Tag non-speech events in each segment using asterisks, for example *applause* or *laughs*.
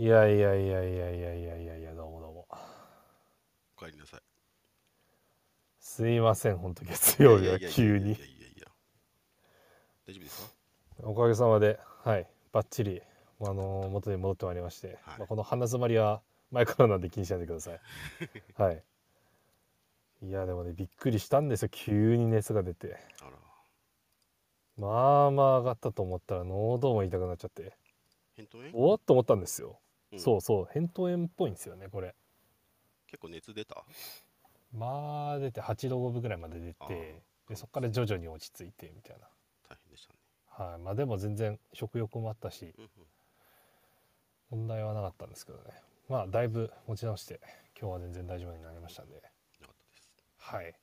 いやいやいやいやいやいやいやいやどうもどうも。お帰りなさい。すいません本当月曜日は急にいやいやいやいやいや。大丈夫ですか？おかげさまではいバッチリあの元に戻ってまいりまして、はい。まあ、この鼻詰まりは前からなんで気にしないでください。*laughs* はい。いやでもねびっくりしたんですよ。急に熱が出て。あら。まあまあ上がったと思ったら喉も痛くなっちゃって。おっと思ったんですよ、うん。そうそう。扁桃炎っぽいんですよねこれ。結構熱出た？まあ出て8度5分ぐらいまで出あてーでそこから徐々に落ち着いてみたいな。大変でしたね。はい。まあでも全然食欲もあったしうんうん。問題はなかったんですけどね。まあだいぶ持ち直して今日は全然大丈夫になりましたんで。よかったです。はい。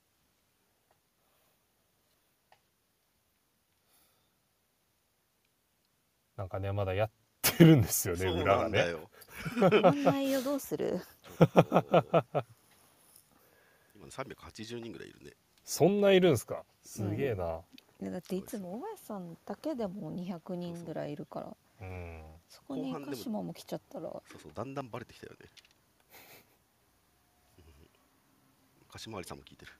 なんかねまだやってるんですよねそう裏がねなんだよこんな色どうする？ちょっと今380人ぐらいいるね。そんないるんすか？すげえな、いやだっていつも大林さんだけでも200人ぐらいいるから。うん、そこに鹿島も来ちゃったら。そうそうだんだんバレてきたよね。うん。鹿島ありさんも聞いてる。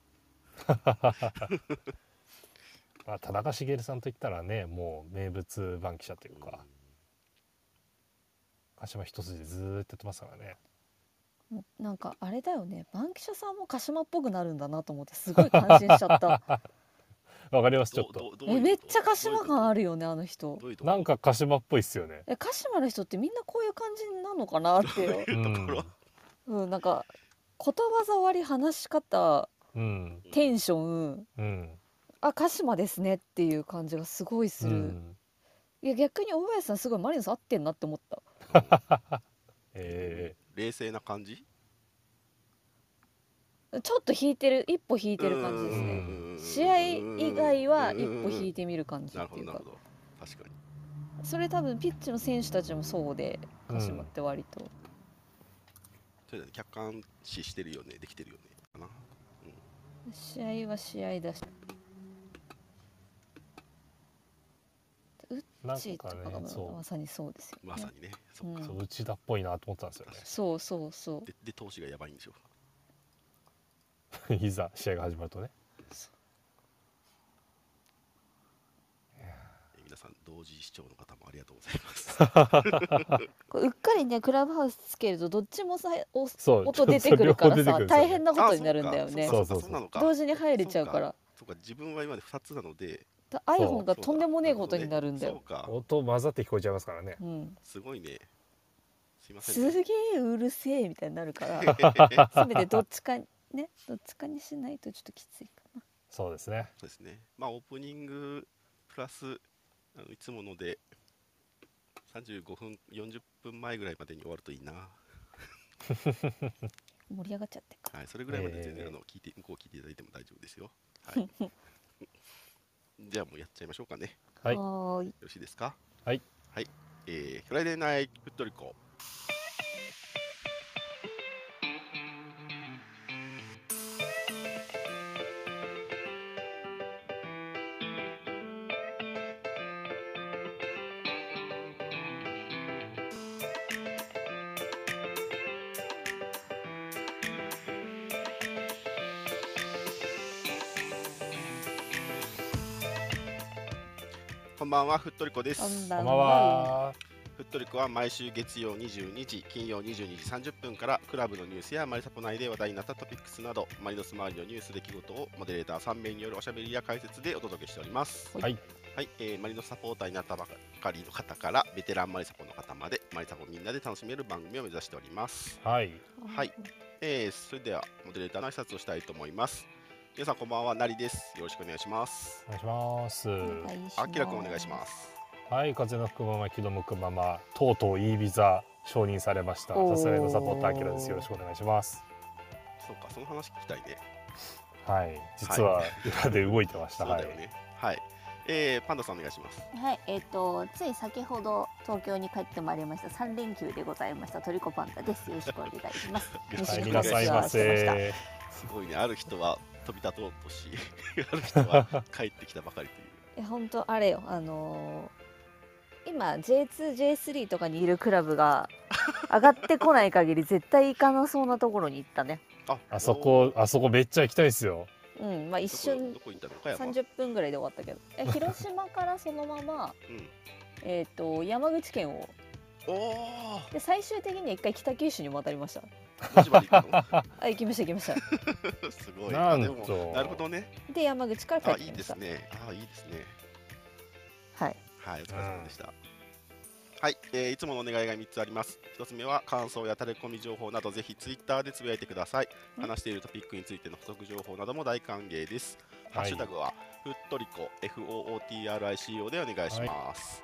*laughs* まあ田中茂さんといったらねもう名物番記者というか、鹿島一筋でずーっとやってますからね。なんかあれだよね。バンキシャさんも鹿島っぽくなるんだなと思ってすごい感心しちゃった。*laughs* わかりますちょっどと？えめっちゃ鹿島感あるるよねあの人。なんか鹿島っぽいっすよね。え鹿島の人ってみんなこういう感じなのかなって。いううん。なんか言葉触り話し方うん。テンション。うん。あ鹿島ですねっていう感じがすごいする、うん。いや逆に大林さんすごいマリノス合ってんなって思った *laughs* え冷静な感じ？ちょっと引いてる一歩引いてる感じですね。うん試合以外は一歩引いてみる感じ。なるっていうかほどなるほど確かにそれ多分ピッチの選手たちもそうで鹿島って割と、それで客観視してるよね。できてるよね。かな。試合は試合だしウッなんチーとかかがまさにそうですよ、ね、まさにね。そっか。うん。うそう内田っぽいなと思ったんですよそうそうそう。でで投資がやばいんでしょ？ね *laughs* いざ試合が始まるとね。え皆さん同時視聴の方もありがとうございます。*laughs* うっかりねクラブハウスつけるとどっちもさおそう音出てくるからさ大変なことになるんだよね。あそうそうそうなのか同時に入れちゃうから。そうか自分は今まで2つなのでだ iPhone がとんでもねえことになるんだよ。音混ざって聞こえちゃいますからね。うん。すごいね。すいませすん、ね、げえうるせえみたいになるから *laughs* せめてどっちかねどっちかにしないとちょっときついかな。そうですね。そうですね。まあオープニングプラスあのいつもので35分40分前ぐらいまでに終わるといいな。*laughs* 盛り上がっちゃってか。はいそれぐらいまで全然、えーあの聞いて向こう聞いていただいても大丈夫ですよ。はい *laughs* じゃあもうやっちゃいましょうかね。はい。よろしいですか？はい。はい。えー、フライデーナイトフットリコばんはフットリコですこんばんはフットリコは毎週月曜22時、金曜22時30分からクラブのニュースやマリサポ内で話題になったトピックスなどマリノス周りのニュース出来事をモデレーター3名によるおしゃべりや解説でお届けしております。はいはい、えーマリノスサポーターになったばかりの方からベテランマリサポの方までマリサポみんなで楽しめる番組を目指しております。はいはいえーそれではモデレーターの挨拶をしたいと思います。皆さんこんばんは、なりです。よろしくお願いします。お願いしますあきらくんお願いします。はい風の吹くまま気の向くままとうとう E ビザ承認されましたさすがのサポーターアキラですよろしくお願いしますそうか、その話聞きたいね。はい実は裏で動いてました、はいそうだよね。はい。えー、パンダさんお願いします。はい、えっ、とつい先ほど東京に帰ってまいりました三連休でございましたトリコパンダです。よろしくお願いします。はい、西日皆さんいま東してましたせすごいね、ある人は飛び立とうとし、*laughs* ある人は帰ってきたばかりという。*laughs* いや本当あれよ。あのー今 J2J3 とかにいるクラブが上がってこない限り *laughs* 絶対行かなそうなところに行ったね。ああそこあそこめっちゃ行きたいですよ。うんまあ一一瞬瞬どこ行ったの岡山30分ぐらいで終わったけど。え広島からそのままうん。えっと山口県を。おおで最終的には一回北九州にも渡りました文字まであ行きました行きました。の *laughs* すごい。なんあでもとなるほどね。で山口から帰あいいでってきました。すね。あいいですね。はい。はい、お疲れ様でした。はい、えーいつものお願いが3つあります。1つ目は感想やタレコミ情報などぜひツイッターでつぶやいてください。うん。話しているトピックについての補足情報なども大歓迎です。はい。ハッシュタグはふっとりこ FOOTRICO でお願いします。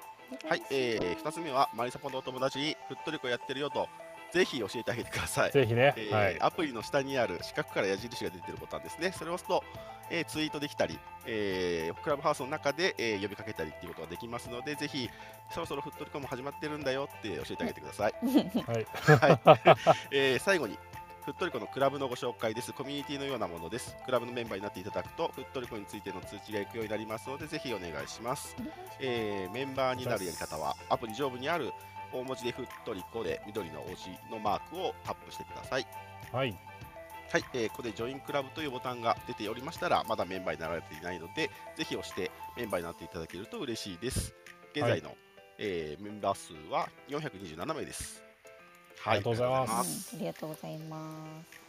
はい、えー、2つ目はマリサポのお友達にふっとりこやってるよとぜひ教えてあげてください。ぜひね、えーはいアプリの下にある四角から矢印が出てるボタンですね。それを押すと、えーツイートできたり、えークラブハウスの中で、えー呼びかけたりっていうことができますので、ぜひそろそろフットリコも始まってるんだよって教えてあげてください。はいはいえー最後に、フットリコのクラブのご紹介です。コミュニティのようなものです。クラブのメンバーになっていただくと、フットリコについての通知が行くようになりますので、ぜひお願いします。えーメンバーになるやり方は、アプリ上部にある大文字でフットリコで緑の文字のマークをタップしてください。はい。はい、えーここでジョインクラブというボタンが出ておりましたら、まだメンバーになられていないので、ぜひ押してメンバーになっていただけると嬉しいです。現在の、えーメンバー数は427名です。はい、ありがとうございます。ありがとうございまありがとうございます。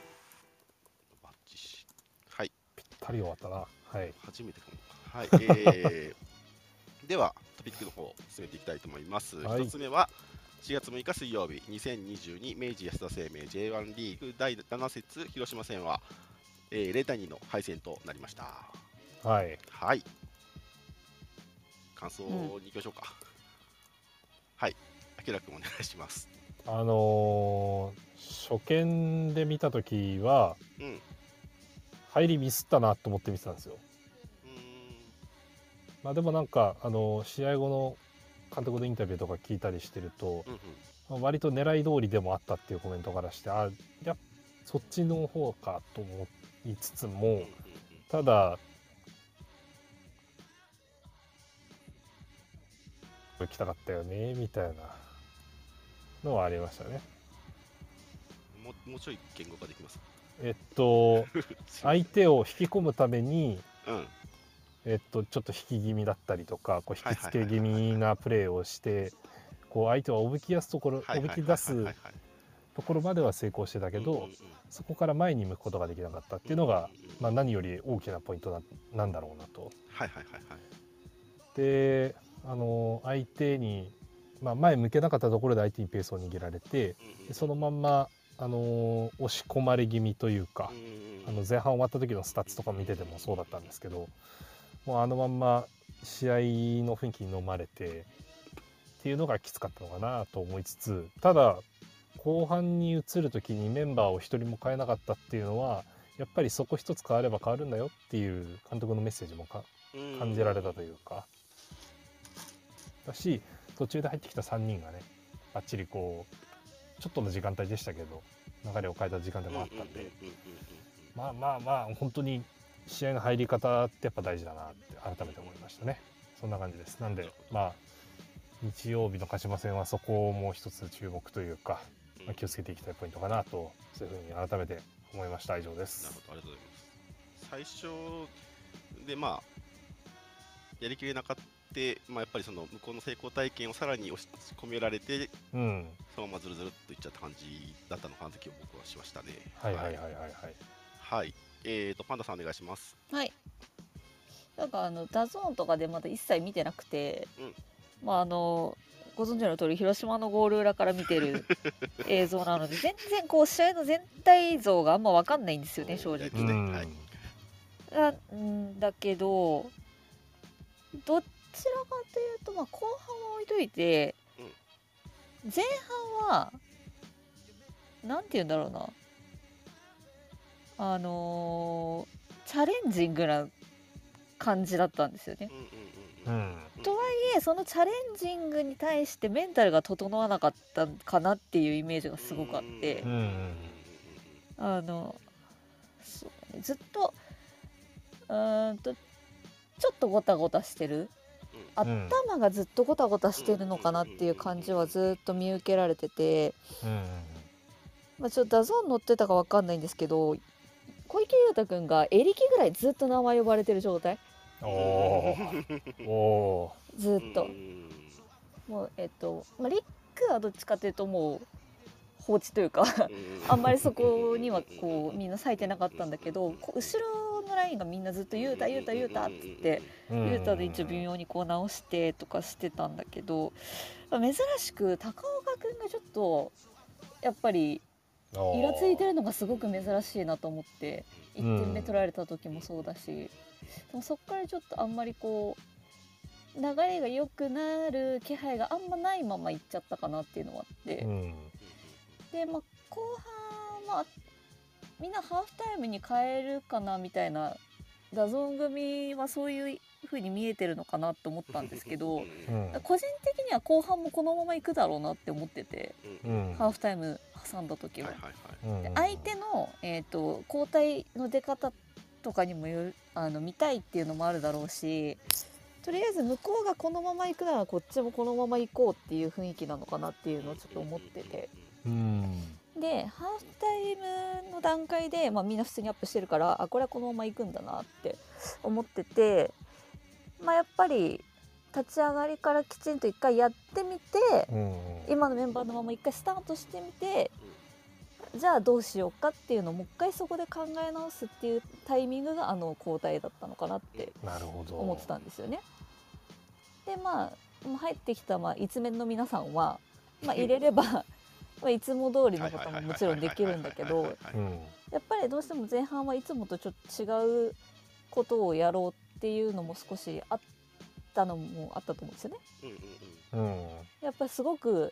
バッチシはい、ぴったり終わったな。はい。初めてかも。はい、えー *laughs* では、トピックの方、進めていきたいと思います。はい1つ目は、4月6日水曜日、2022明治安田生命 J1 リーグ第7節広島戦は、えー0対2の敗戦となりました。はいはい。感想に行きましょうか。はい。あきらくんお願いします。あのー初見で見た時はうん。入りミスったなと思って見てたんですよまあでもなんかあの試合後の監督のインタビューとか聞いたりしてると、うんうん。まあ割と狙い通りでもあったっていうコメントからしてあいやそっちの方かと思いつつうんうんもただ行きたかったよねみたいなのはありましたね。うん。もうもうちょい言語化できます？えっと *laughs* 相手を引き込むためにうん。えっと、ちょっと引き気味だったりとかこうはい引きつけ気味なプレーをしてこう相手をおびき出すところおびき出すところまでは成功してたけどそこから前に向くことができなかったっていうのが、まあ、何より大きなポイントななんだろうなと。はいはいはいはい。であの相手に、まあ、前向けなかったところで相手にペースを握られてでそのまんまあの押し込まれ気味というかあの前半終わった時のスタッツとか見ててもそうだったんですけどもうあのまんま試合の雰囲気に飲まれてっていうのがきつかったのかなと思いつつただ後半に移る時にメンバーを一人も変えなかったっていうのはやっぱりそこ一つ変われば変わるんだよっていう監督のメッセージもか感じられたというか。だし途中で入ってきた3人がねばっちりこうちょっとの時間帯でしたけど流れを変えた時間でもあったんで。まあまあまあ本当に試合の入り方ってやっぱ大事だなって改めて思いましたね。そんな感じです。なんでまあ日曜日の鹿島戦はそこをもう一つ注目というか、まあ、気をつけていきたいポイントかなとそういうふうに改めて思いました。以上です。なるほど、ありがとうございます。最初で、まあ、やりきれなかった、まあ、やっぱりその向こうの成功体験をさらに押し込められて、うん。そのままずるずるっといっちゃった感じだったのかなと僕はしましたね。はいはいはいはいはい。はい。えーと、パンダさんお願いします。はい。なんかあの DAZN とかでまだ一切見てなくて、まああのご存知の通り広島のゴール裏から見てる *laughs* 映像なので全然こう試合の全体像があんま分かんないんですよね正直。ねうん。はいなんだけどどちらかというと、まあ、後半は置いといて、前半はなんて言うんだろうなあのーチャレンジングな感じだったんですよね。うん。とはいえそのチャレンジングに対してメンタルが整わなかったかなっていうイメージがすごくあって。うんうんあのそうねずっとうーんとちょっとゴタゴタしてる。頭がずっとゴタゴタしてるのかなっていう感じはずっと見受けられてて、うん。まあ、ちょっと DAZN 乗ってたかわかんないんですけど小池裕太くんがエリキぐらいずっと名前呼ばれてる状態？おー。お *laughs* ずっと。う。ん。もうえっと、まあ、リックはどっちかというともう放置というかうん。*laughs* あんまりそこにはこうみんな割いてなかったんだけど後ろのラインがみんなずっと「ゆうたゆうたゆうた」って言ってーゆうたで一応微妙にこう直してとかしてたんだけどまあ珍しく高岡くんがちょっとやっぱりイラついてるのがすごく珍しいなと思って1点目取られた時もそうだし、でもそっからちょっとあんまりこう流れが良くなる気配があんまないままいっちゃったかなっていうのはあって、うん。でまあ後半まあみんなハーフタイムに変えるかなみたいな DAZN 組はそういう風に見えてるのかなって思ったんですけどうん。個人的には後半もこのまま行くだろうなって思ってて、うん。ハーフタイム挟んだ時は。はいはいはい。うん。で相手の、えー、と交代の出方とかにもよるあの見たいっていうのもあるだろうしとりあえず向こうがこのまま行くならこっちもこのまま行こうっていう雰囲気なのかなっていうのをちょっと思ってて。うん。でハーフタイムの段階で、まあ、みんな普通にアップしてるからあこれはこのまま行くんだなって思ってて、まあ、やっぱり立ち上がりからきちんと一回やってみてうん今のメンバーのまま一回スタートしてみてじゃあどうしようかっていうのをもう一回そこで考え直すっていうタイミングがあの交代だったのかなってなるほど。思ってたんですよね。でまあもう入ってきたまあ一面の皆さんは、まあ、入れれば *laughs* まあいつも通りのことももちろんできるんだけどうんやっぱりどうしても前半はいつもとちょっと違うことをやろうっていうのも少しあったのもあったと思うんですよね。うんやっぱりすごく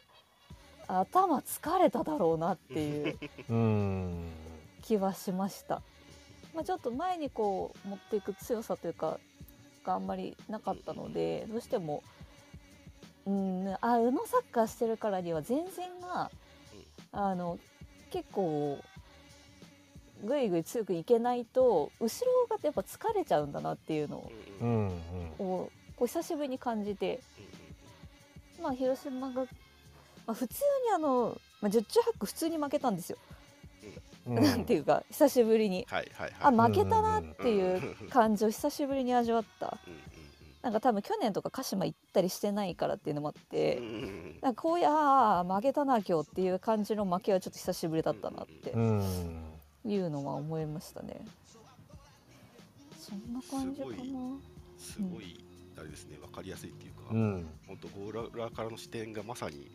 頭疲れただろうなっていううん気はしました。まあ、ちょっと前にこう持っていく強さというかがあんまりなかったのでどうしてもうんあ宇野サッカーしてるからには前線があの結構ぐいぐい強くいけないと後ろがやっぱ疲れちゃうんだなっていうのうんうん。をこう久しぶりに感じて。まあ広島が、まあ、普通にあの、まあ、十中八九普通に負けたんですよ、うん。なんていうか久しぶりに。はいはいあはい負けたなっていう感じを久しぶりに味わった。なんか多分去年とか鹿島行ったりしてないからっていうのもあってなんかこういうあー負けたな今日っていう感じの負けはちょっと久しぶりだったなって。うんいうのは思いましたね。そんな感じかなすごいあれですね分かりやすいっていうかうん。本当ゴーラーからの視点がまさに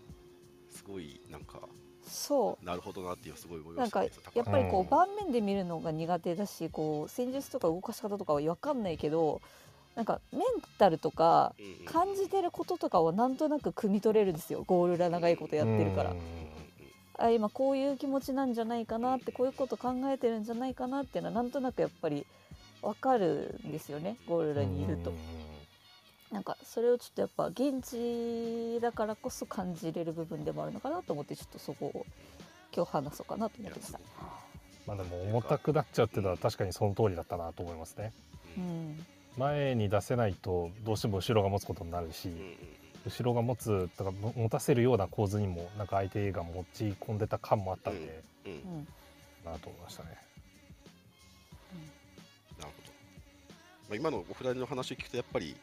すごいなんかそう。なるほどなっていうすごい思いなんかましたねやっぱりこううん盤面で見るのが苦手だしこう戦術とか動かし方とかは分かんないけどなんかメンタルとか感じてることとかをなんとなく汲み取れるんですよゴールラ長いことやってるから。うん。あ今こういう気持ちなんじゃないかなってこういうこと考えてるんじゃないかなっていうのはなんとなくやっぱり分かるんですよねゴールラにいると。なんかそれをちょっとやっぱ現地だからこそ感じれる部分でもあるのかなと思ってちょっとそこを今日話そうかなと思ってました。まあでも重たくなっちゃってたのは確かにその通りだったなと思いますね。うん。前に出せないとどうしても後ろが持つことになるし後ろが持つとかも持たせるような構図にもなんか相手が持ち込んでた感もあったんで、うん。うん。うんなと思いましたね。なるほど、まあ、今のお二人の話を聞くとやっぱり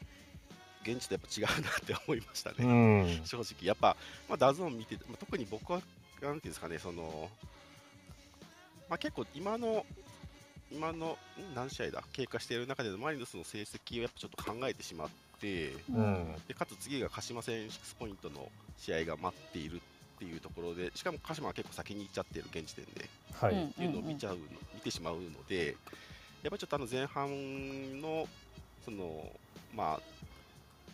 現地とやっぱ違うなって思いましたね、うん、正直。やっぱ、まあ、 DAZN 見てて、まあ、特に僕はなんていうんですかねその、まあ、結構今の今のん何試合だ経過している中でのマリノスの成績をやっぱちょっと考えてしまってうん、でかつ次が鹿島戦6ポイントの試合が待っているっていうところでしかも鹿島は結構先に行っちゃってる現時点ではい、うんっていうのを見ちゃうの、見てしまうので、やっぱりちょっとあの前半のそのまあ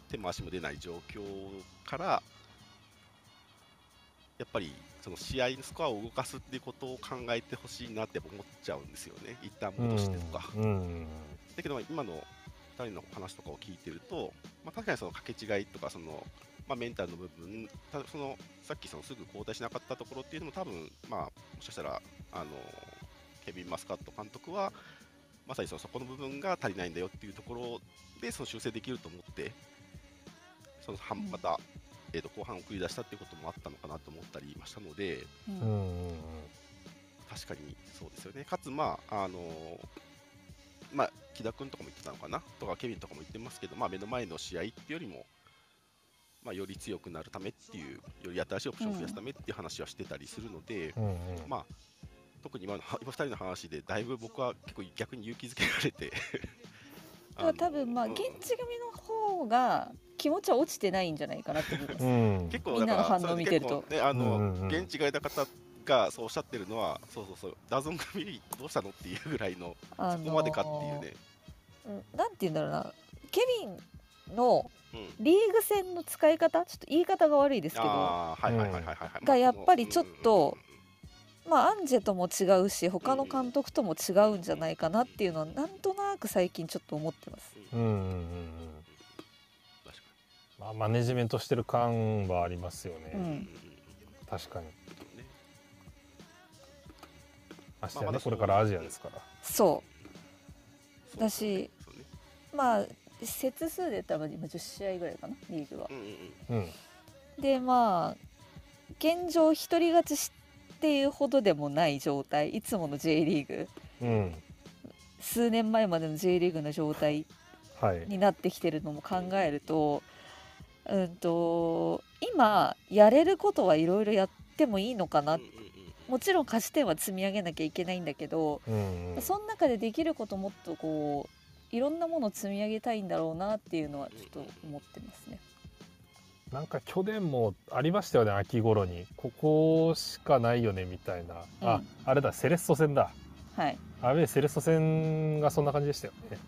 手も足も出ない状況から、やっぱりその試合のスコアを動かすっていうことを考えてほしいなって思っちゃうんですよね、一旦戻してとか。うん、だけど今の2人の話とかを聞いてると、まあ、確かにその掛け違いとかその、まあ、メンタルの部分たそのさっきそのすぐ交代しなかったところっていうのも多分、まあ、もしかしたらあのケビン・マスカット監督はまさにそのそこの部分が足りないんだよっていうところでその修正できると思ってそのはまた、えー、と後半送り出したっていうこともあったのかなと思ったりましたので、ううんんうんうん確かにそうですよね。かつ、まあ、あのーまあ、木田君とかも言ってたのかなとか、ケビンとかも言ってますけど、まあ、目の前の試合っていうよりも、まあ、より強くなるためっていう、より新しいオプションを増やすためっていう話はしてたりするので、うんうんまあ、特に今の今2人の話で、だいぶ僕は結構逆に勇気づけられてだから多分まあ現地組の方が気持ちは落ちてないんじゃないかなって思います。うん結構みんなの反応見てるとね、あの、うんうん現地がいた方がそうおっしゃってるのは、そうそうそう、ダゾン組どうしたのっていうぐらいの、あそこまでかっていうね。うんなんて言うんだろうな。ケビンのうん。リーグ戦の使い方？ちょっと言い方が悪いですけど。がやっぱりちょっとうんまあアンジェとも違うし他の監督とも違うんじゃないかなっていうのはなんとなく最近ちょっと思ってます。うんうんうんうん。確かまあ、マネジメントしてる感はありますよね、うん。確かにねましてやねまあまだこれからアジアですから。そう。だしね。まあ節数で言ったら今10試合ぐらいかなリーグは。うんうんでまあ現状一人勝ちしっていうほどでもない状態。いつもの J リーグ。うん。数年前までの J リーグの状態はい。になってきてるのも考えると,、うん、と今やれることはいろいろやってもいいのかなうんうんうんもちろん勝ち点は積み上げなきゃいけないんだけど、うんうん。その中でできることもっとこういろんなものを積み上げたいんだろうなっていうのはちょっと思ってますね。なんか去年もありましたよね秋頃に。ここしかないよねみたいな、あうん。あれだセレッソ戦だ。はい。あれセレッソ戦がそんな感じでしたよね。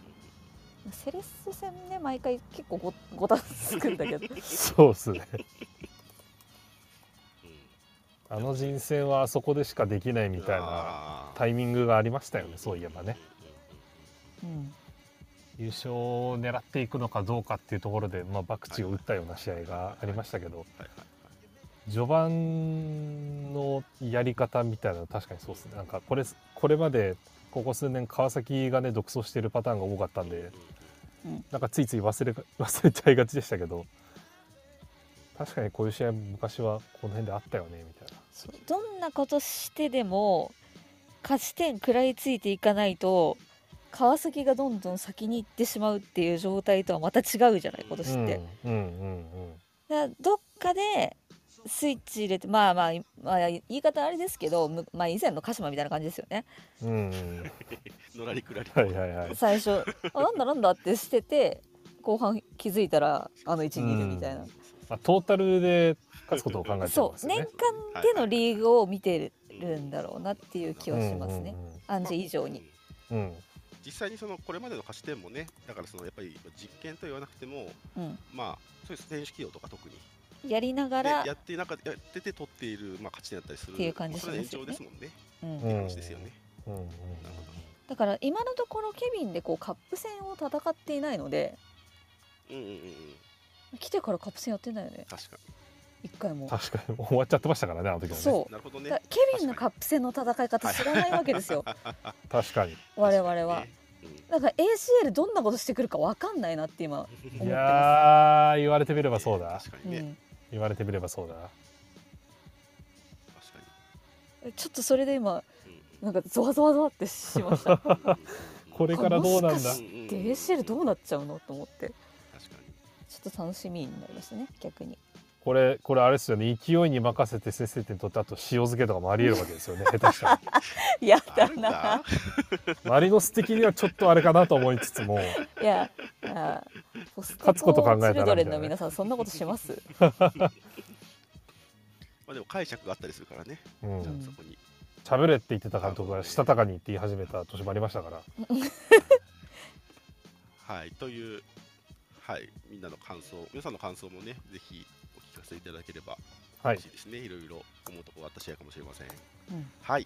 セレッソ戦ね毎回結構ごごたつくんだけど。*laughs* そうっすね。うんあの人選はあそこでしかできないみたいなタイミングがありましたよねそういえばね。うん。優勝を狙っていくのかどうかっていうところで、まあ、バクチを打ったような試合がありましたけど序盤のやり方みたいなの確かにそうですね。なんかこれこれまでここ数年川崎がね独走してるパターンが多かったんでなんかついつい忘れが *laughs* 忘れちゃいがちでしたけど確かにこういう試合昔はこの辺であったよねみたいな。そうどんなことしてでも勝ち点食らいついていかないと川崎がどんどん先に行ってしまうっていう状態とはまた違うじゃない今年って。うんうんうん。だからどっかでスイッチ入れてまあまあ、まあ、言い方あれですけど、むまあ、以前の鹿島みたいな感じですよね。うんうん。うんのらりくらりはいはいはい最初あなんだなんだってしてて後半気づいたらあの位置にいるみたいな、まあ、トータルで勝つことを考えてますよそう。ね年間でのリーグを見てるんだろうなっていう気はしますね、アンジェ以上に。うん。実際にそのこれまでの勝ち点もねだからそのやっぱり実験と言わなくてもうん、まあそういう選手起用とか特に。やりながらねやってなかやってて取っているまあ勝ち点だったりするっていう感じまあそれの延しますよね長ですもんね。うん。ってですよね。うん。うんなるほだから今のところケビンでこうカップ戦を戦っていないのでどうんうんうんうん来てからカップ戦やってないよね。確か一回も。確かに。もう終わっちゃってましたからねあの時もね。そう。になるほどね。ケビンのカップ戦の戦い方知らないわけですよ。*laughs* 確かに。我々は。ね。だから ACL どんなことしてくるかわかんないなって今、うん思ってます。いやー言われてみればそうだ。う確かにね。ん、言われてみればそうだ。確かちょっとそれで今にうん。なんかゾワゾワゾワってしました。*laughs* これからどうなんだ。もしかしで ACL どうなっちゃうの？と思ってちょっと楽しみになりましたね逆に。これこれあれですよね。勢いに任せて先制点取ってあと塩漬けとかもありえるわけですよね。下手したら。*laughs* やあだな。マリノス的にはちょっとあれかなと思いつつも。*laughs* いや、あ勝つこと考えたらみたいなね。の皆さんそんなことします？*laughs* まあでも解釈があったりするからね。うん。ちゃんとそこに。喋れって言ってた監督がしたたかにって言い始めた年もありましたから。はいというはいみんなの感想皆さんの感想もねぜひお聞かせいただければはい。嬉しいですね、い、ろいろ思うところがあった試合かもしれません。うん。はい。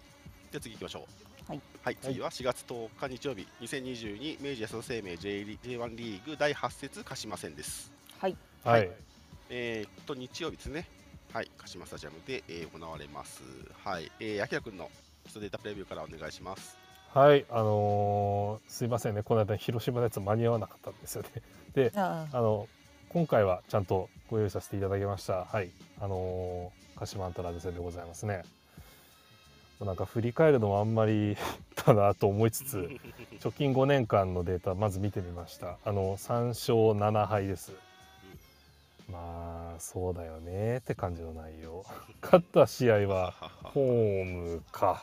じゃあ次行きましょう。はい、はい、次は4月10日日曜日。2022明治安田生命 J リ J1 リーグ第8節鹿島戦です。はい。はい、えーっと日曜日ですね。はい。鹿島スタジアムで、えー行われます。はい。えー、あきらくんの基礎データプレビューからお願いしますはい、あのーすいませんね。この間広島のやつ間に合わなかったんですよね。*laughs* でああ。の今回はちゃんとご用意させていただきました。はいあのー、鹿島アントラーズ戦でございますね。なんか振り返るのもあんまり *laughs* だなと思いつつ *laughs* 直近5年間のデータまず見てみました。あの3勝7敗です。まあそうだよねって感じの内容。勝った試合はホームか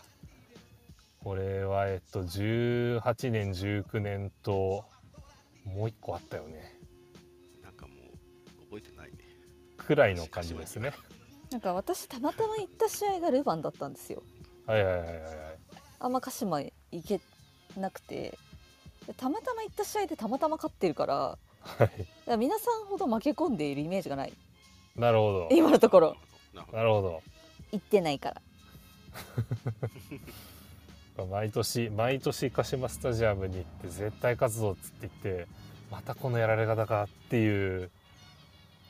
これはえっと18年19年ともう一個あったよね。なんかもう覚えてないねくらいの感じですね。なんか私たまたま行った試合がルヴァンだったんですよ。はいはいはいはいはい。あんま鹿島行けなくて。でたまたま行った試合でたまたま勝ってるからはい。だから皆さんほど負け込んでいるイメージがない。なるほど。今のところ。なるほど。行ってないから *laughs* 毎年毎年鹿島スタジアムに行って絶対勝つぞっつって言ってまたこのやられ方かっていう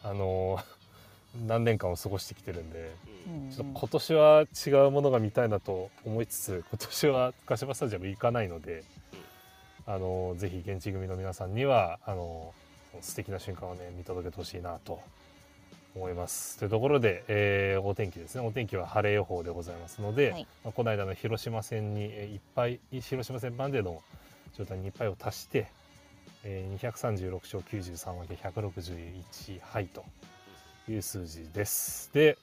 あの *laughs* 何年間を過ごしてきてるんでうん。ちょっと今年は違うものが見たいなと思いつつ今年は鹿島スタジアム行かないのであのぜひ現地組の皆さんにはあの素敵な瞬間をね見届けてほしいなと思います。というところで、えーお天気ですねお天気は晴れ予報でございますので、はいまあ、この間の広島戦にえーいっぱい広島戦版での状態にいっぱいを足して、えー236勝93分け161敗という数字です。で、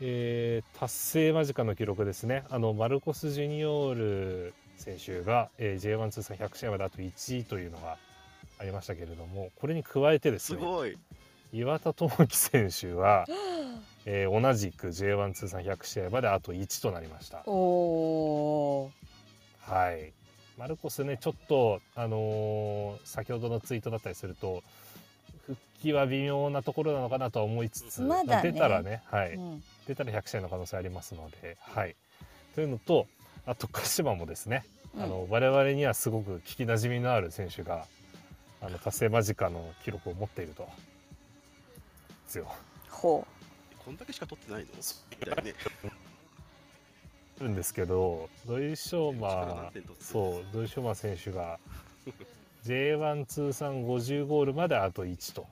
えー達成間近の記録ですねあのマルコス・ジュニオール選手が、えー J1 通算100試合まであと1位というのがありましたけれどもこれに加えてですねすごい岩田智樹選手は、*gasps* えー同じく J1 通算100試合まであと1となりました。はい。マルコスね、ちょっと、あのー先ほどのツイートだったりすると、復帰は微妙なところなのかなとは思いつつ、まだね出たらね、はい、うん出たら100試合の可能性ありますので、はい。というのと、あと鹿島もですね、あの我々にはすごく聞きなじみのある選手が、あの達成間近の記録を持っていると。ですよ。ほこんだけしか取ってないの？みたいなね。るんですけど、土井昌力何馬そう土井昌馬選手が J1 通算50ゴールまであと1と、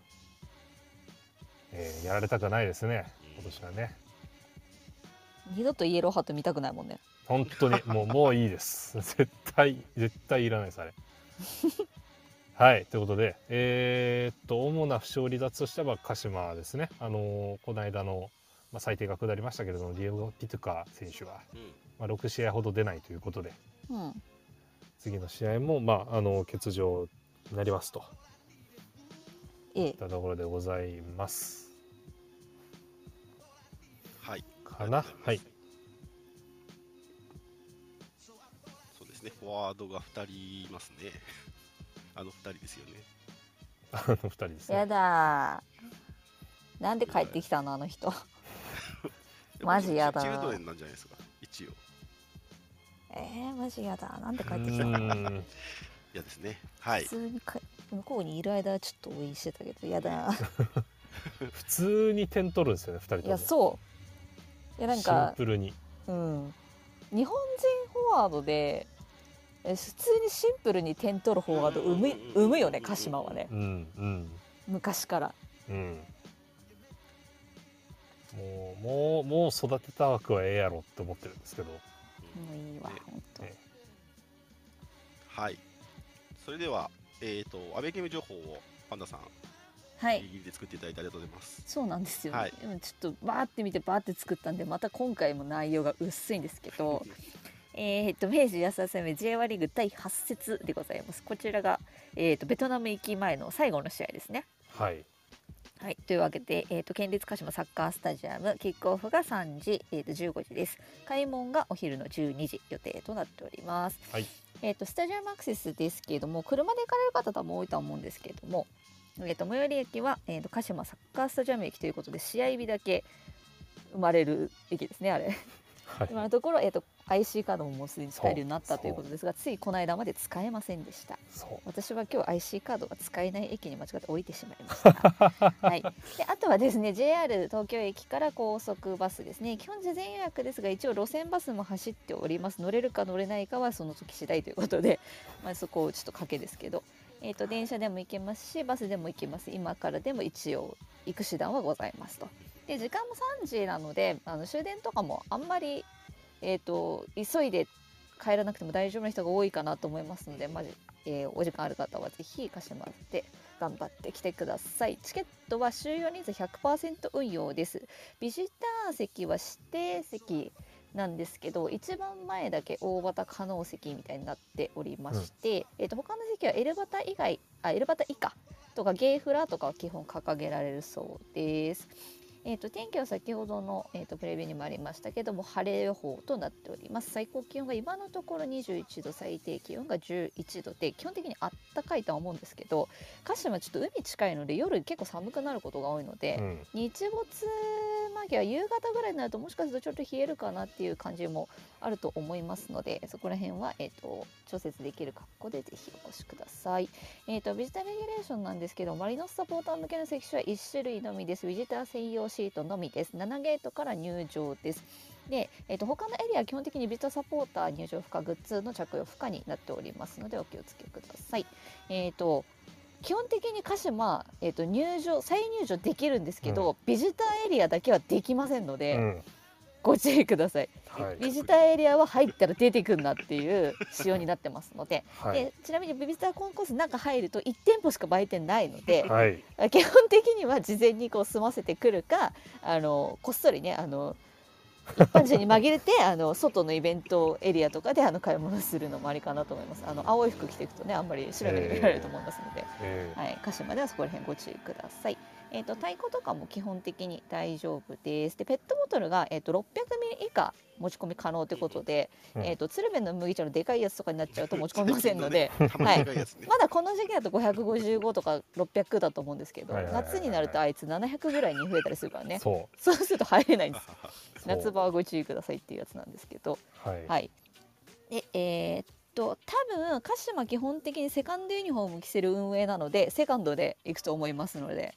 えーやられたくないですね今年はね。う二度とイエローハット見たくないもんね。本当にもうもういいです。絶対絶対いらないですあれはいということでえーっと主な負傷離脱としては鹿島ですね。あのーこの間の、まあ、最低が下りましたけれどもディエゴ・ピトゥカ選手は、うん。まあ、6試合ほど出ないということでうん。次の試合も、まあ、あの欠場になりますと。ええ。いったところでございます。はい。かな？はい。そうですね。フォワードが2人いますねあの2人ですよね。あの二人ですやねだー。なんで帰ってきたのあの人。*laughs* マジやだチルドレンなんじゃないですか。一応。えー、マジやだなんで帰うってきたの？嫌ですね。はい。普通にか向こうにいる間はちょっと応援してたけどやだ *laughs* 普通に点取るんですよね二人とも。いやそう。いやなんシンかプルに。うん。日本人フォワードでえ普通にシンプルに点取るフォワード生む生むよね鹿島はね。うんうん。昔から。うん。もうもうもう育てた枠はええやろって思ってるんですけど。もういいわね。本当えはい。それではえっ、とアベゲーム情報をパンダさんはい。ギリギリで作っていただいてありがとうございます。そうなんですよ、ね。はい。でもちょっとバーって見てバーって作ったんでまた今回も内容が薄いんですけど *laughs* えーっと明治安田生命 J1 リーグ第8節でございます。こちらが、えーっとベトナム行き前の最後の試合ですね。はい。はい、というわけで、えー、と県立鹿島サッカースタジアムキックオフが3時、えー、と15時です。開門がお昼の12時予定となっております、はい。えー、とスタジアムアクセスですけれども車で行かれる方多分多いとは思うんですけれども、えー、と最寄り駅は、えー、と鹿島サッカースタジアム駅ということで試合日だけ生まれる駅ですねあれ。はい。今のところ、えー、と IC カードももうすでに使えるようになったということですがついこの間まで使えませんでした。私は今日 IC カードが使えない駅に間違って降りてしまいました。*laughs* はい、であとはですね JR 東京駅から高速バスですね。基本事前予約ですが一応路線バスも走っております。乗れるか乗れないかはその時次第ということで、*laughs* まあ、そこをちょっと賭けですけど、えー、と電車でも行けますしバスでも行けます。今からでも一応行く手段はございますと。で時間も3時なのであの終電とかもあんまり、えー、と急いで帰らなくても大丈夫な人が多いかなと思いますので、まじえー、お時間ある方はぜひ鹿島で頑張ってきてください。チケットは収容人数100%運用です。ビジター席は指定席なんですけど一番前だけ大型可能席みたいになっておりまして、うん、えー、と他の席はエルバタ以外あエルバタ以下とかゲーフラとかは基本掲げられるそうです。えーと、天気は先ほどの、えーと、プレビューにもありましたけども晴れ予報となっております。最高気温が今のところ21度最低気温が11度で基本的にあったかいとは思うんですけど鹿島ちょっと海近いので夜結構寒くなることが多いので、うん、日没間際夕方ぐらいになるともしかするとちょっと冷えるかなっていう感じもあると思いますのでそこら辺は、えーと、調節できる格好でぜひお越しください、えーと、ビジターレギュレーションなんですけどマリノスサポーター向けの席種は1種類のみです。ビジター専用シートのみです。7ゲートから入場です。で、えーと、他のエリアは基本的にビジターサポーター入場不可グッズの着用不可になっておりますのでお気をつけください。えーと基本的に鹿島、えーと、入場再入場できるんですけど、うん、ビジターエリアだけはできませんので、うん、ご注意ください、はい、ビジターエリアは入ったら出てくんなっていう仕様になってますので。はい、でちなみにビジターコンコース中入ると1店舗しか売店ないので、はい、基本的には事前にこう済ませてくるかあのこっそりねあの一般人に紛れてあの外のイベントエリアとかであの買い物するのもありかなと思います。あの青い服着ていくとねあんまり白目で見られると思いますので、えー、はい、鹿島ではそこら辺ご注意ください。えーと、太鼓とかも基本的に大丈夫です。でペットボトルが、えーと、600ミリ以下持ち込み可能ということで、うん、えーと、鶴瓶の麦茶のでかいやつとかになっちゃうと持ち込みませんので、*laughs* はい、まだこの時期だと555とか600だと思うんですけど、夏になるとあいつ700ぐらいに増えたりするからね。そうすると入れないんです夏場はご注意くださいっていうやつなんですけど。はい、はい、でえー、っと多分鹿島基本的にセカンドユニフォーム着せる運営なのでセカンドで行くと思いますので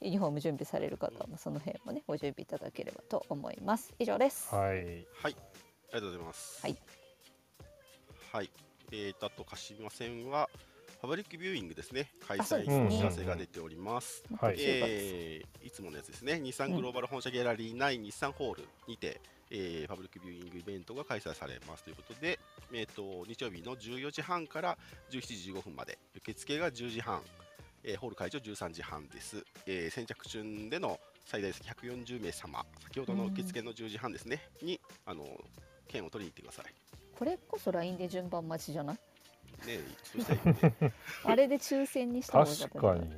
ユニフォーム準備される方もその辺もねご準備いただければと思います。以上です。はい、はい、ありがとうございます。はい。はい。えーとあと鹿島線はパブリックビューイングですね、開催のお知らせが出ております。い。えー、いつものやつですね、日産グローバル本社ギャラリー内日産ホールにて、えー、パブリックビューイングイベントが開催されますということで、えーと、日曜日の14時半から17時15分まで、受付が10時半、えー、ホール会場13時半です。えー、先着順での最大140名様、先ほどの受付の10時半ですね、にあの券を取りに行ってください。これこそ LINE で順番待ちじゃない？ねそうしたいよね。*laughs* あれで抽選にした確かに。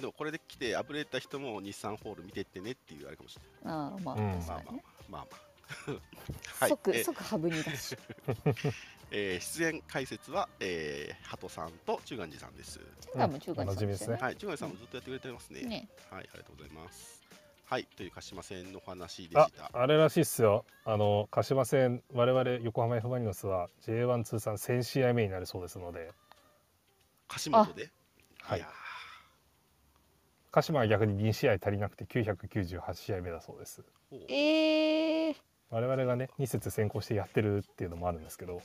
でもこれで来てあぶれた人も日産ホール見てってねっていうあれかもしれない。ああまあ、うん、まあまあまあまあ。はい、即即ハブにだし、*laughs* えー、出演解説は、えー、鳩さんと中元寺さんです。中元も中元寺さんですね。はい、中元寺さんもずっとやってくれてますね。ね。はい、ありがとうございます。はい、という鹿島線の話でした。あれらしいっすよ。あの鹿島線、我々横浜 F マリノスは J1 通算1000試合目になるそうですので。鹿島で？はい。鹿島は逆に2試合足りなくて998試合目だそうです。ええー。我々がね2節先行してやってるっていうのもあるんですけど。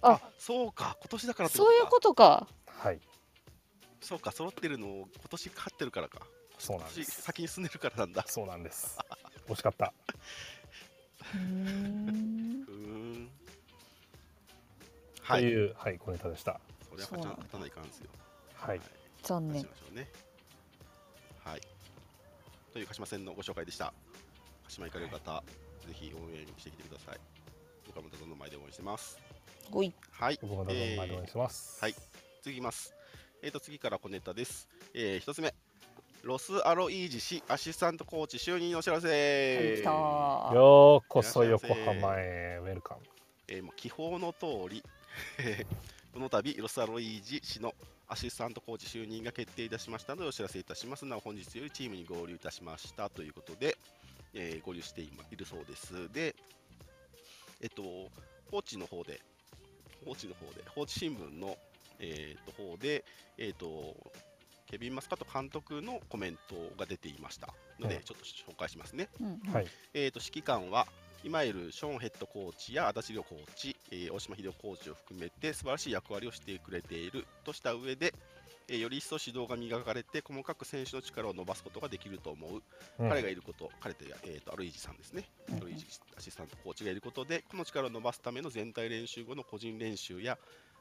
あ、そうか。今年だからそういうことか。はい。そうか、揃ってるのを今年勝ってるからか。そうなんです。先に進んでるからなんだ。そうなんです。惜しかった。うん。はい、というはい小ネタでした。それは勝たないかんですよ。はい、残念。ね。はい。という鹿島戦のご紹介でした。鹿島行かれる方、はい、ぜひ応援してきてください。僕はまたどの前で応援してます。はい、はい、僕もどの前で応援してます、えー、はい。次いきます。えっ、ー、と次から小ネタです、えー、一つ目ロスアロイージ氏アシスタントコーチ就任のお知らせ。ようこそ横浜へ。ウェルカム、えー、もう気泡の通り *laughs* この度ロスアロイージ氏のアシスタントコーチ就任が決定いたしましたのでお知らせいたします。なお本日よりチームに合流いたしましたということで、えー、合流しているそうです。でえっとコーチの方でコーチの方で放置新聞のえー、と方でえっ、とケビン・マスカット監督のコメントが出ていましたので、ちょっと紹介しますね。うん、えーと、指揮官は今いるショーンヘッドコーチや足立亮コーチ、えー大島秀夫コーチを含めて素晴らしい役割をしてくれているとした上で、えーより一層指導が磨かれて細かく選手の力を伸ばすことができると思う、うん。彼がいること彼と,、えー、とアルイージさんですね、うん。アルイージアシスタントコーチがいることでこの力を伸ばすための全体練習後の個人練習や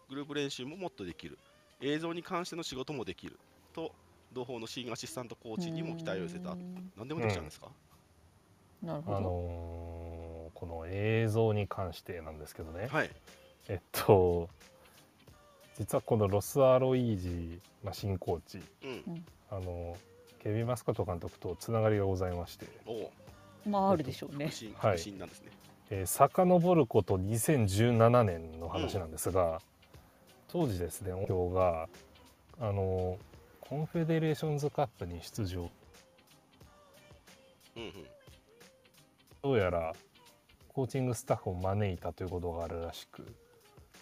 グループ練習ももっとできる。映像に関しての仕事もできると同胞のシーンアシスタントコーチにも期待を寄せた。何でもできちゃうんですか、あなるほど。のーこの映像に関してなんですけどね、はい。えっと実はこのロス・アロイージ、まあ、新コーチ。うん。あのケビン・マスカット監督とつながりがございまして、おおまああるでしょうね。はい。なんですね、えー、遡ること2017年の話なんですが、当時ですね今日があのコンフェデレーションズカップに出場。うんうん。どうやらコーチングスタッフを招いたということがあるらしく。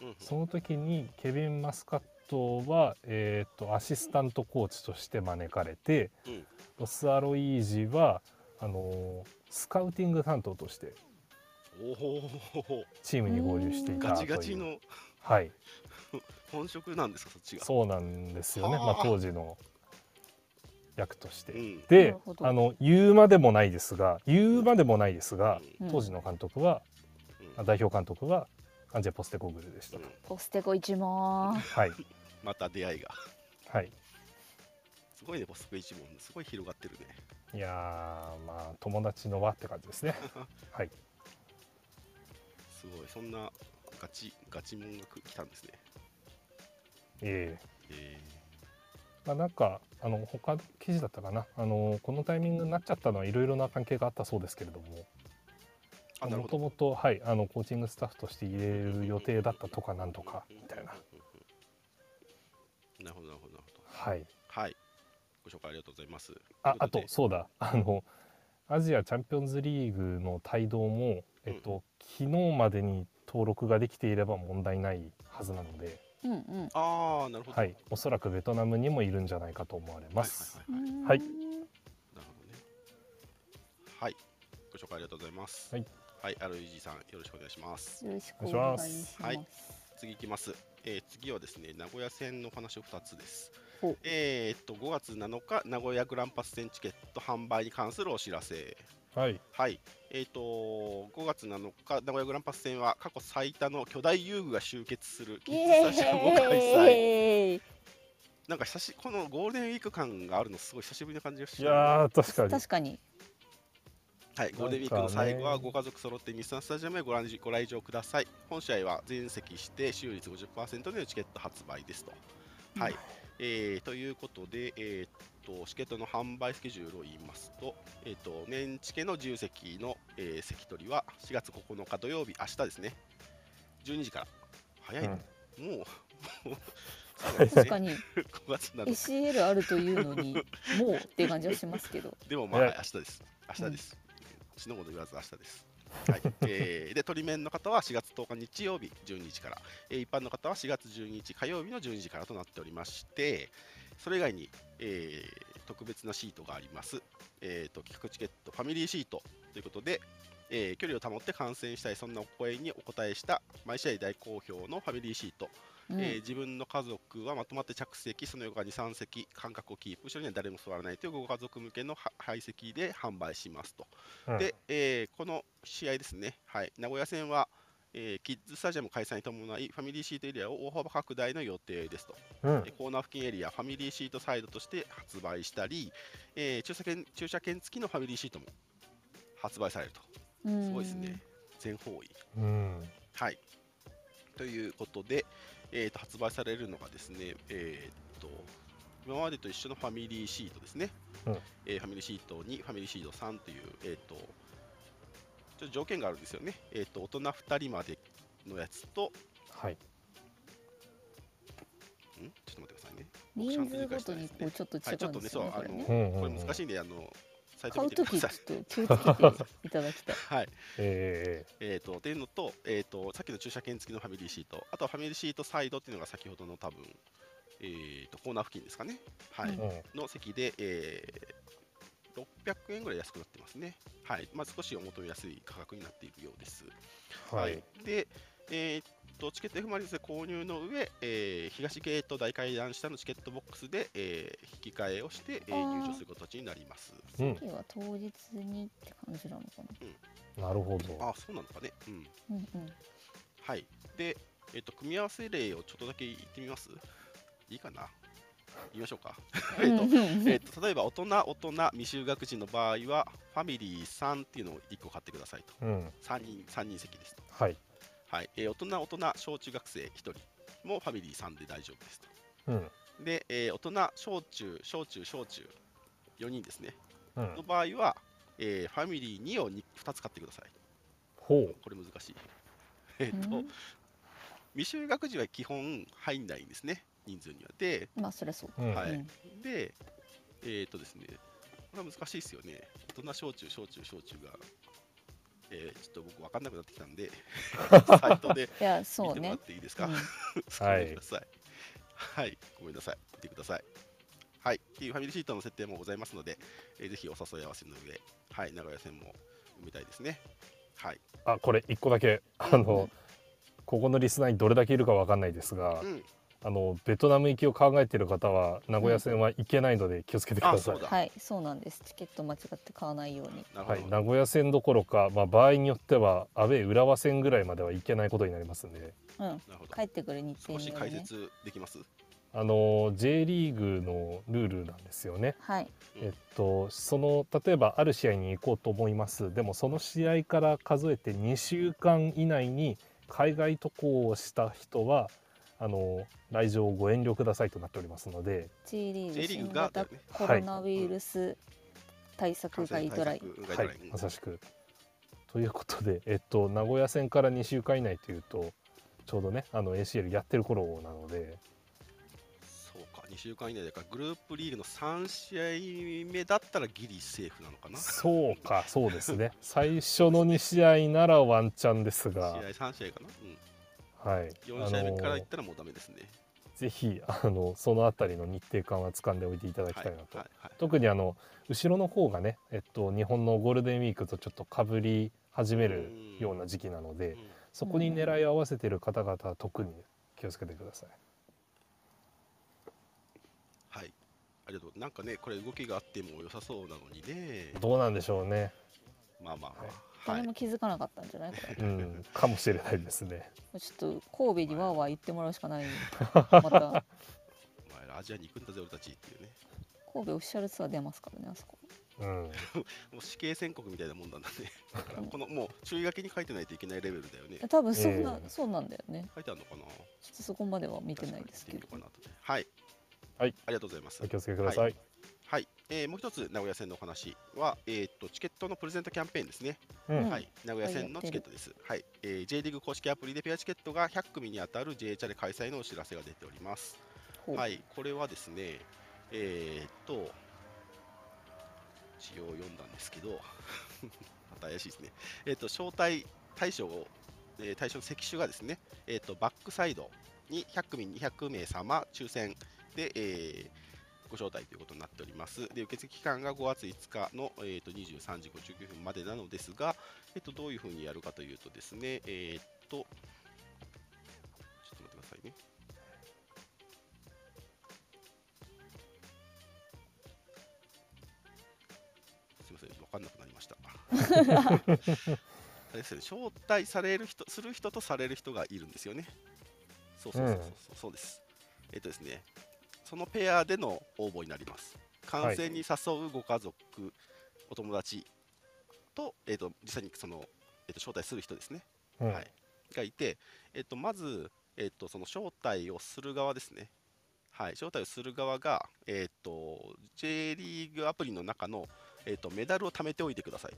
うんうん。その時にケビン・マスカットは、えー、とアシスタントコーチとして招かれて、うん。ロス・アロイージはあのスカウティング担当としてチームに合流していたガという。チガチの。はい *laughs* 本職なんですかそっちが？そうなんですよね、はあ。まあ、当時の役として。うん。なでるほど。あの言うまでもないですが言うまでもないですが、うん。当時の監督はうん。代表監督はアンジェ・ポステコグルでしたと、うん。ポステコ一問。はい。*laughs* また出会いが。はい。すごいねポスト一問すごい広がってるね。いやーまあ友達の輪って感じですね。*laughs* はい。すごいそんなガチガチ問が来たんですねええ。えまあ、なんかあの他の記事だったかな。あのこのタイミングになっちゃったのはいろいろな関係があったそうですけれども。もともとはいあのコーチングスタッフとして入れる予定だったとかなんとかみたいな。なるほどなるほど。なるほどはい。はい。ご紹介ありがとうございます。ああとそうだ。あのアジアチャンピオンズリーグの帯同も、えっと昨日までに登録ができていれば問題ないはずなので、うんうん。ああなるほど。はい、おそらくベトナムにもいるんじゃないかと思われます。はい。はい。はいはいはいなるほどね。はい。ご紹介ありがとうございます。はい、はい、REG さんよろしくお願いします。よろしくお願いします。はい。次いきます、えー次はですね名古屋線のお話を2つです。えーっと5月7日名古屋グランパス戦チケット販売に関するお知らせはい、はい。えーっと5月7日名古屋グランパス戦は過去最多の巨大遊具が集結するキイ。ッズスタジアムを開催。なんか久しこのゴールデンウィーク感があるのすごい久しぶりな感じがしいやー確かに。確かに。はい、ゴールデンウィークの最後はご家族揃って日産スタジアムへご覧ご来場ください。本試合は全席して使用率50%でのチケット発売ですと。はい、えーということで、えーっとチケットの販売スケジュールを言いますと、えーっと年チケの自由席の、えー席取りは4月9日土曜日、明日ですね、12時から。早いね、もう、もう確かに5月7日。SCL あるというのに *laughs* もうっていう感じはしますけど。でもまあ、明日です。明日です。死のこと言わず明日です。はいえーで、鳥面の方は4月10日日曜日12時から、えー一般の方は4月12日火曜日の12時からとなっておりまして、それ以外に、えー特別なシートがあります。えーと企画チケットファミリーシートということで、えー距離を保って観戦したいそんなお声にお答えした毎試合大好評のファミリーシート。うん。えー自分の家族はまとまって着席、その横に3席、間隔をキープ、後ろには誰も座らないというご家族向けのは配席で販売しますと。うん。で、えーこの試合ですね、はい、名古屋戦は、えーキッズスタジアム開催に伴い、ファミリーシートエリアを大幅拡大の予定ですと。うんでコーナー付近エリア、ファミリーシートサイドとして発売したり、えー駐車券駐車券付きのファミリーシートも発売されると。うんすごいですね、全方位。うんはい。ということで、えーと発売されるのがですね、えー、と今までと一緒のファミリーシートですね、うんえーファミリーシート2、ファミリーシート3という、えー、とちょっと条件があるんですよね、えー、と大人2人までのやつと、はい。ん？ちょっと待ってくださいね、人数ごとにこうちょっと違はい、ちょっとね、そう、うんですよね。こあのれね。うんうんうん。これ難しいんで、あのサイト買う見てくときちょっ。と気をつけていただきたい。はい、ええー、とっていうのと,、えー、と、さっきの駐車券付きのファミリーシート、あとはファミリーシートサイドっていうのが先ほどの多分、えー、とコーナー付近ですかね、はい。ーうん。の席で、えー600円ぐらい安くなってますね。はい。まあ、少しお求めやすい価格になっているようです。はい。で、えーっと、チケット F・ マリノスで購入の上、えー東ゲート大階段下のチケットボックスで、えー引き換えをして、えー入場する形になります。うん。次は当日にって感じなのかな？なるほど。あ、そうなのかね。うん。うんうんはい。で、えーっと、組み合わせ例をちょっとだけ言ってみます？いいかな？言いましょうか。えーっと、えー、と例えば大人、大人、未就学児の場合は、ファミリー3っていうのを1個買ってくださいと。うん。3人、三人席ですと。はい。はいえー大人、大人、小中学生1人もファミリー3で大丈夫ですと。うん。で、えー大人、小中、小中、小中、4人ですね。うんの。場合は、えーファミリー2を 2, 2つ買ってください。ほう。これ難しい。えっ、と、うん未就学児は基本入んないんですね、人数には。で、まあそりゃそううん。はいうんで、えっ、とですね、これは難しいですよね。大人、小中、小中、小中が、えーちょっと僕分かんなくなってきたんで、*laughs* サイトでいや見そうねてもらっていいですか、うんごめんなさい。はい、ごめんなさい。見てください。はい、っていうファミリーシートの設定もございますので、えーぜひお誘い合わせの上、はい、長屋線も埋めたいですね。はい。あ、これ一個だけ、あの。ここのリスナーにどれだけいるかわかんないですがう、ん、あのベトナム行きを考えている方は名古屋線は行けないので気をつけてください。うだ。はいそうなんです。チケット間違って買わないように。はい、名古屋線どころか、まあ、場合によってはアウェー浦和線ぐらいまでは行けないことになりますんで、うん。なるほど。帰ってくる日程少しにね。解説できます？あの J リーグのルールなんですよね。はい。うん。えっと、その例えばある試合に行こうと思います。でもその試合から数えて2週間以内に海外渡航をした人はあの来場をご遠慮くださいとなっておりますので。J リー J グリー新型グがだよねコロナウイルス対策ガイドライ。ン対策ガイドはいまさしく。*laughs* ということで、えっと、名古屋線から2週間以内というとちょうどねあの ACL やってる頃なので。そうか、2週間以内だから、グループリーグの3試合目だったらギリセーフなのかな。試そうかそうですね。最初の2試合ならワンチャンです合が、*laughs* 3試合かな。うんはい、4試合目からいったらもうダメですね。ぜひあのそのあたりの日程感は掴んでおいていただきはいたいなと、はいはい特にあの後ろの方がね、えっと、日本のゴールデンウィークとちょっとかぶり始めるような時期なので、うんそこに狙いを合わせている方々は特に気をつけてください。はい。ありがとう。なんかね、これ動きがあっても良さそうなのにね。どうなんでしょうね。まあまあまあ。はい。誰も気づかなかったんじゃない？これうん、かもしれないですね。ちょっと神戸にわーわー言ってもらうしかない *laughs* またお前らアジアに行くんだぜ、俺たちっていうね。神戸オフィシャルツアー出ますからねあそこうん、*laughs* もう死刑宣告みたいなもんなんだね。だからこのもう注意書きに書いてないといけないレベルだよね。多分そんな、ええそうなんだよね書いてあるのかな？ちょっとそこまでは見てないですけどはい。はい。ありがとうございますお。気をつけください。はい、えーもう一つ名古屋線のお話は、えー、とチケットのプレゼントキャンペーンですね。うんうんはい、名古屋線のチケットです。はい、えー J リーグ公式アプリでペアチケットが100組に当たる J チャレ開催のお知らせが出ております。はい、これはですね、えー、っと、一応読んだんですけど、*laughs* また怪しいですね。えー、っと、招待対象を、えー対象の席種がですね、えー、っと、バックサイドに100組200名様抽選で、えーご招待ということになっております。で、受付期間が5月5日の、えー、と23時59分までなのですが、えっと、どういうふうにやるかというとですね、えーっと、ちょっと待ってくださいね。すみません、分かんなくなりました。*laughs* あれですよね、招待される人、する人とされる人がいるんですよね。そうそうそうそう、うんそうです。えっとですね、そのペアでの応募になります。観戦に誘うご家族、お友達と、えっと実際にその、えっと招待する人ですね。うんはい、がいて、えっと、まず、えっと、その招待をする側ですね。はい、招待をする側が、えっと、J リーグアプリの中の、えっと、メダルを貯めておいてください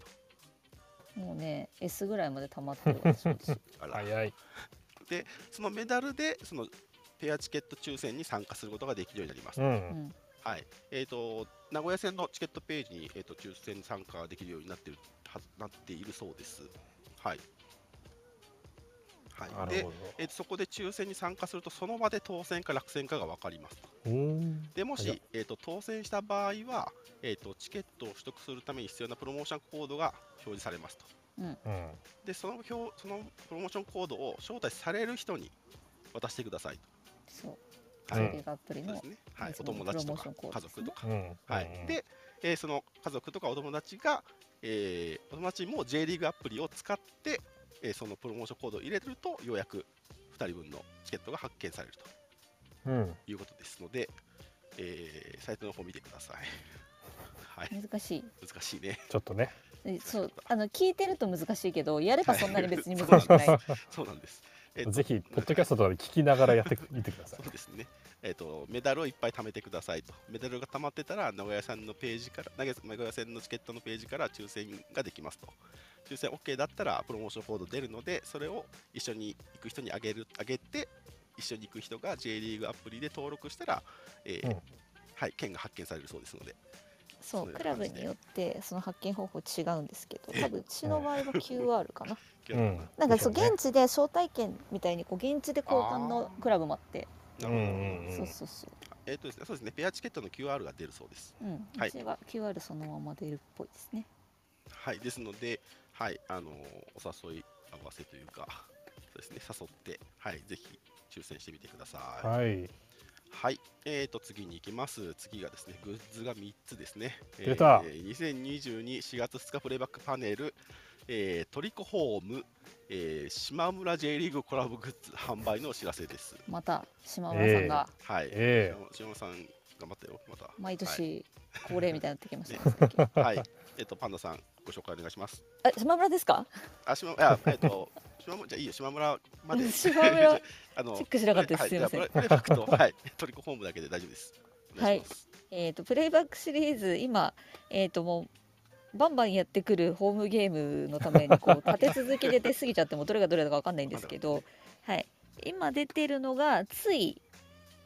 と。もうね S ぐらいまで溜まってる *laughs* 早い。そのメダルでそのペアチケット抽選に参加することができるようになります。う。うんんはいえー、と名古屋線のチケットページに、えー、と抽選に参加できるようになっているはなっているそうです。はい。はい、で、えー、そこで抽選に参加するとその場で当選か落選かが分かりますと。でもし、えーと、当選した場合は、えーと、チケットを取得するために必要なプロモーションコードが表示されますと。うん、でその表そのプロモーションコードを招待される人に渡してくださいと。そう。はい、アプリの、ね。はい、お友達とか家族とか、はい、で、えー、その家族とかお友達が、えー、お友達も J リーグアプリを使って、えー、そのプロモーションコードを入れるとようやく2人分のチケットが発見されると、うん、いうことですので、えー、サイトの方見てください。*laughs* はい、難しい。難しいね。ちょっとね。そう。あの聞いてると難しいけどやればそんなに別に難しくない。*laughs* そうなんですえぜひポッドキャストとかで聞きながらやってみてください。そうですね。えーと、メダルをいっぱい貯めてくださいと。メダルが貯まってたら名古屋さんのページから名古屋線のチケットのページから抽選ができますと。抽選 OK だったらプロモーションコード出るのでそれを一緒に行く人にあげるあげて一緒に行く人が J リーグアプリで登録したら、えー、うん、はい、券が発見されるそうですのでそうクラブによってその発見方法違うんですけど多分うちの場合は QR *laughs* かな、うん、なんかそう現地で招待券みたいにこう現地で交換のクラブもあって。そうそうそう。えっ、ー、とですねそうですね。ペアチケットの QR が出るそうです、うん、はい、うちは QR そのまま出るっぽいですね。はい。ですのではい。あのお誘い合わせというかそうですね。誘ってはい。ぜひ抽選してみてください。はいはい、えーと次に行きます。次がですね、グッズが3つですね。出た、えー、2022 4月2日プレイバックパネル、えー、トリコホーム、えー、島村 J リーグコラボグッズ販売のお知らせです。また島村さんが、えー、はい、えー、島村さん頑張ったよ、また。毎年恒例みたいになってきました、ね *laughs* はい、えっ、ー、とパンダさんご紹介お願いします。あ、島村ですか？あ、島村、えっ、ー、と島村じゃいいよ島村まで。*laughs* 島村 *laughs* あのチェックしなかったです。すみません。プレイバックと *laughs* はいトリコホームだけで大丈夫です。はい。えっ、ー、とプレイバックシリーズ今えっ、ー、ともうバンバンやってくるホームゲームのためにこう立て続けで出過ぎちゃってもどれがどれだかわかんないんですけど、はい。今出てるのがつい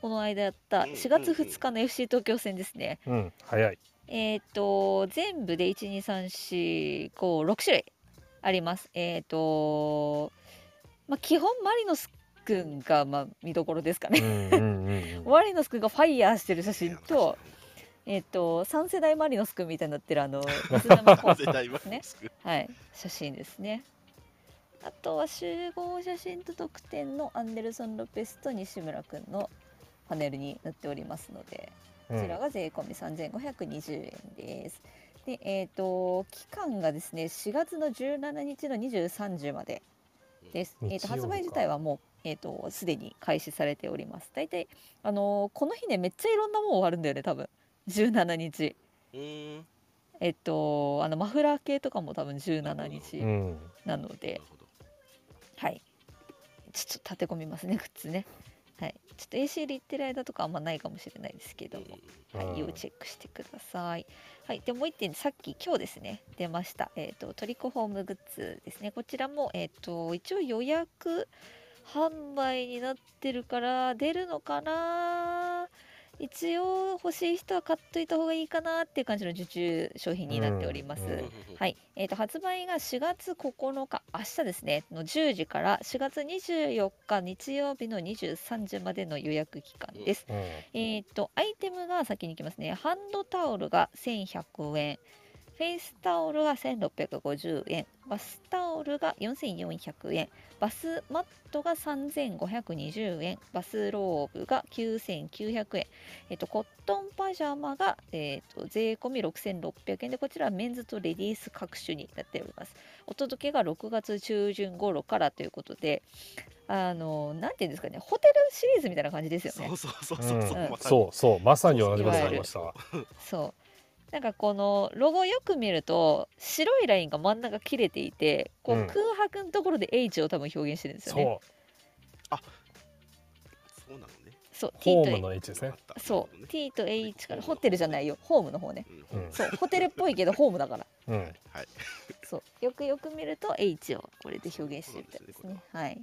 この間やった4月2日の FC 東京戦ですね。うん、早い。えっ、ー、と全部で1 2 3 4 5 6種類あります。えっ、ー、とまあ基本マリノス君がまあ見どころですかね。マリノス君がファイヤーしてる写真と。えっ、ー、と三世代マリノス君みたいになってるあの水波コですね。はい、写真ですね。あとは集合写真と特典のアンデルソン・ロペスと西村君のパネルになっておりますので、こちらが税込み3520円です。で、えっ、ー、と期間がですね4月の17日の23時までです。えっ、ー、と発売自体はもうえっ、ー、とすでに開始されております。大体あのこの日ねめっちゃいろんなもの終わるんだよね多分17日。えっとあのマフラー系とかも多分17日なので、はいちょっと立て込みますね靴ね。はい、ちょっと AC で行ってる間とかあんまないかもしれないですけど。も、はい、要チェックしてください。はい、でもう一点さっき今日ですね。出ました、えーと、トリコホームグッズですね。こちらも、えーと一応予約販売になってるから出るのかな一応欲しい人は買っといた方がいいかなっていう感じの受注商品になっております。はい、えーと、発売が4月9日明日ですねの10時から4月24日日曜日の23時までの予約期間です。えっ、ー、とアイテムが先に行きますね。ハンドタオルが1100円。フェイスタオルが1650円、バスタオルが4400円、バスマットが3520円、バスローブが9900円、えっと、コットンパジャマが、えっと、税込み6600円。で、こちらはメンズとレディース各種になっております。お届けが6月中旬頃からということで、あの、なんていうんですかね、ホテルシリーズみたいな感じですよね。そうそうそうそう、うん、そうそう、まさに同じことありました。そう。なんかこのロゴよく見ると白いラインが真ん中切れていてこう空白のところで H を多分表現してるんですよね。あそうなのね。そう T と H ですね。そう T と H からホテルじゃないよホームの方ね。うん、そうホテルっぽいけどホームだから。うん、はい。そうよくよく見ると H をこれで表現してるみたいですね。はい。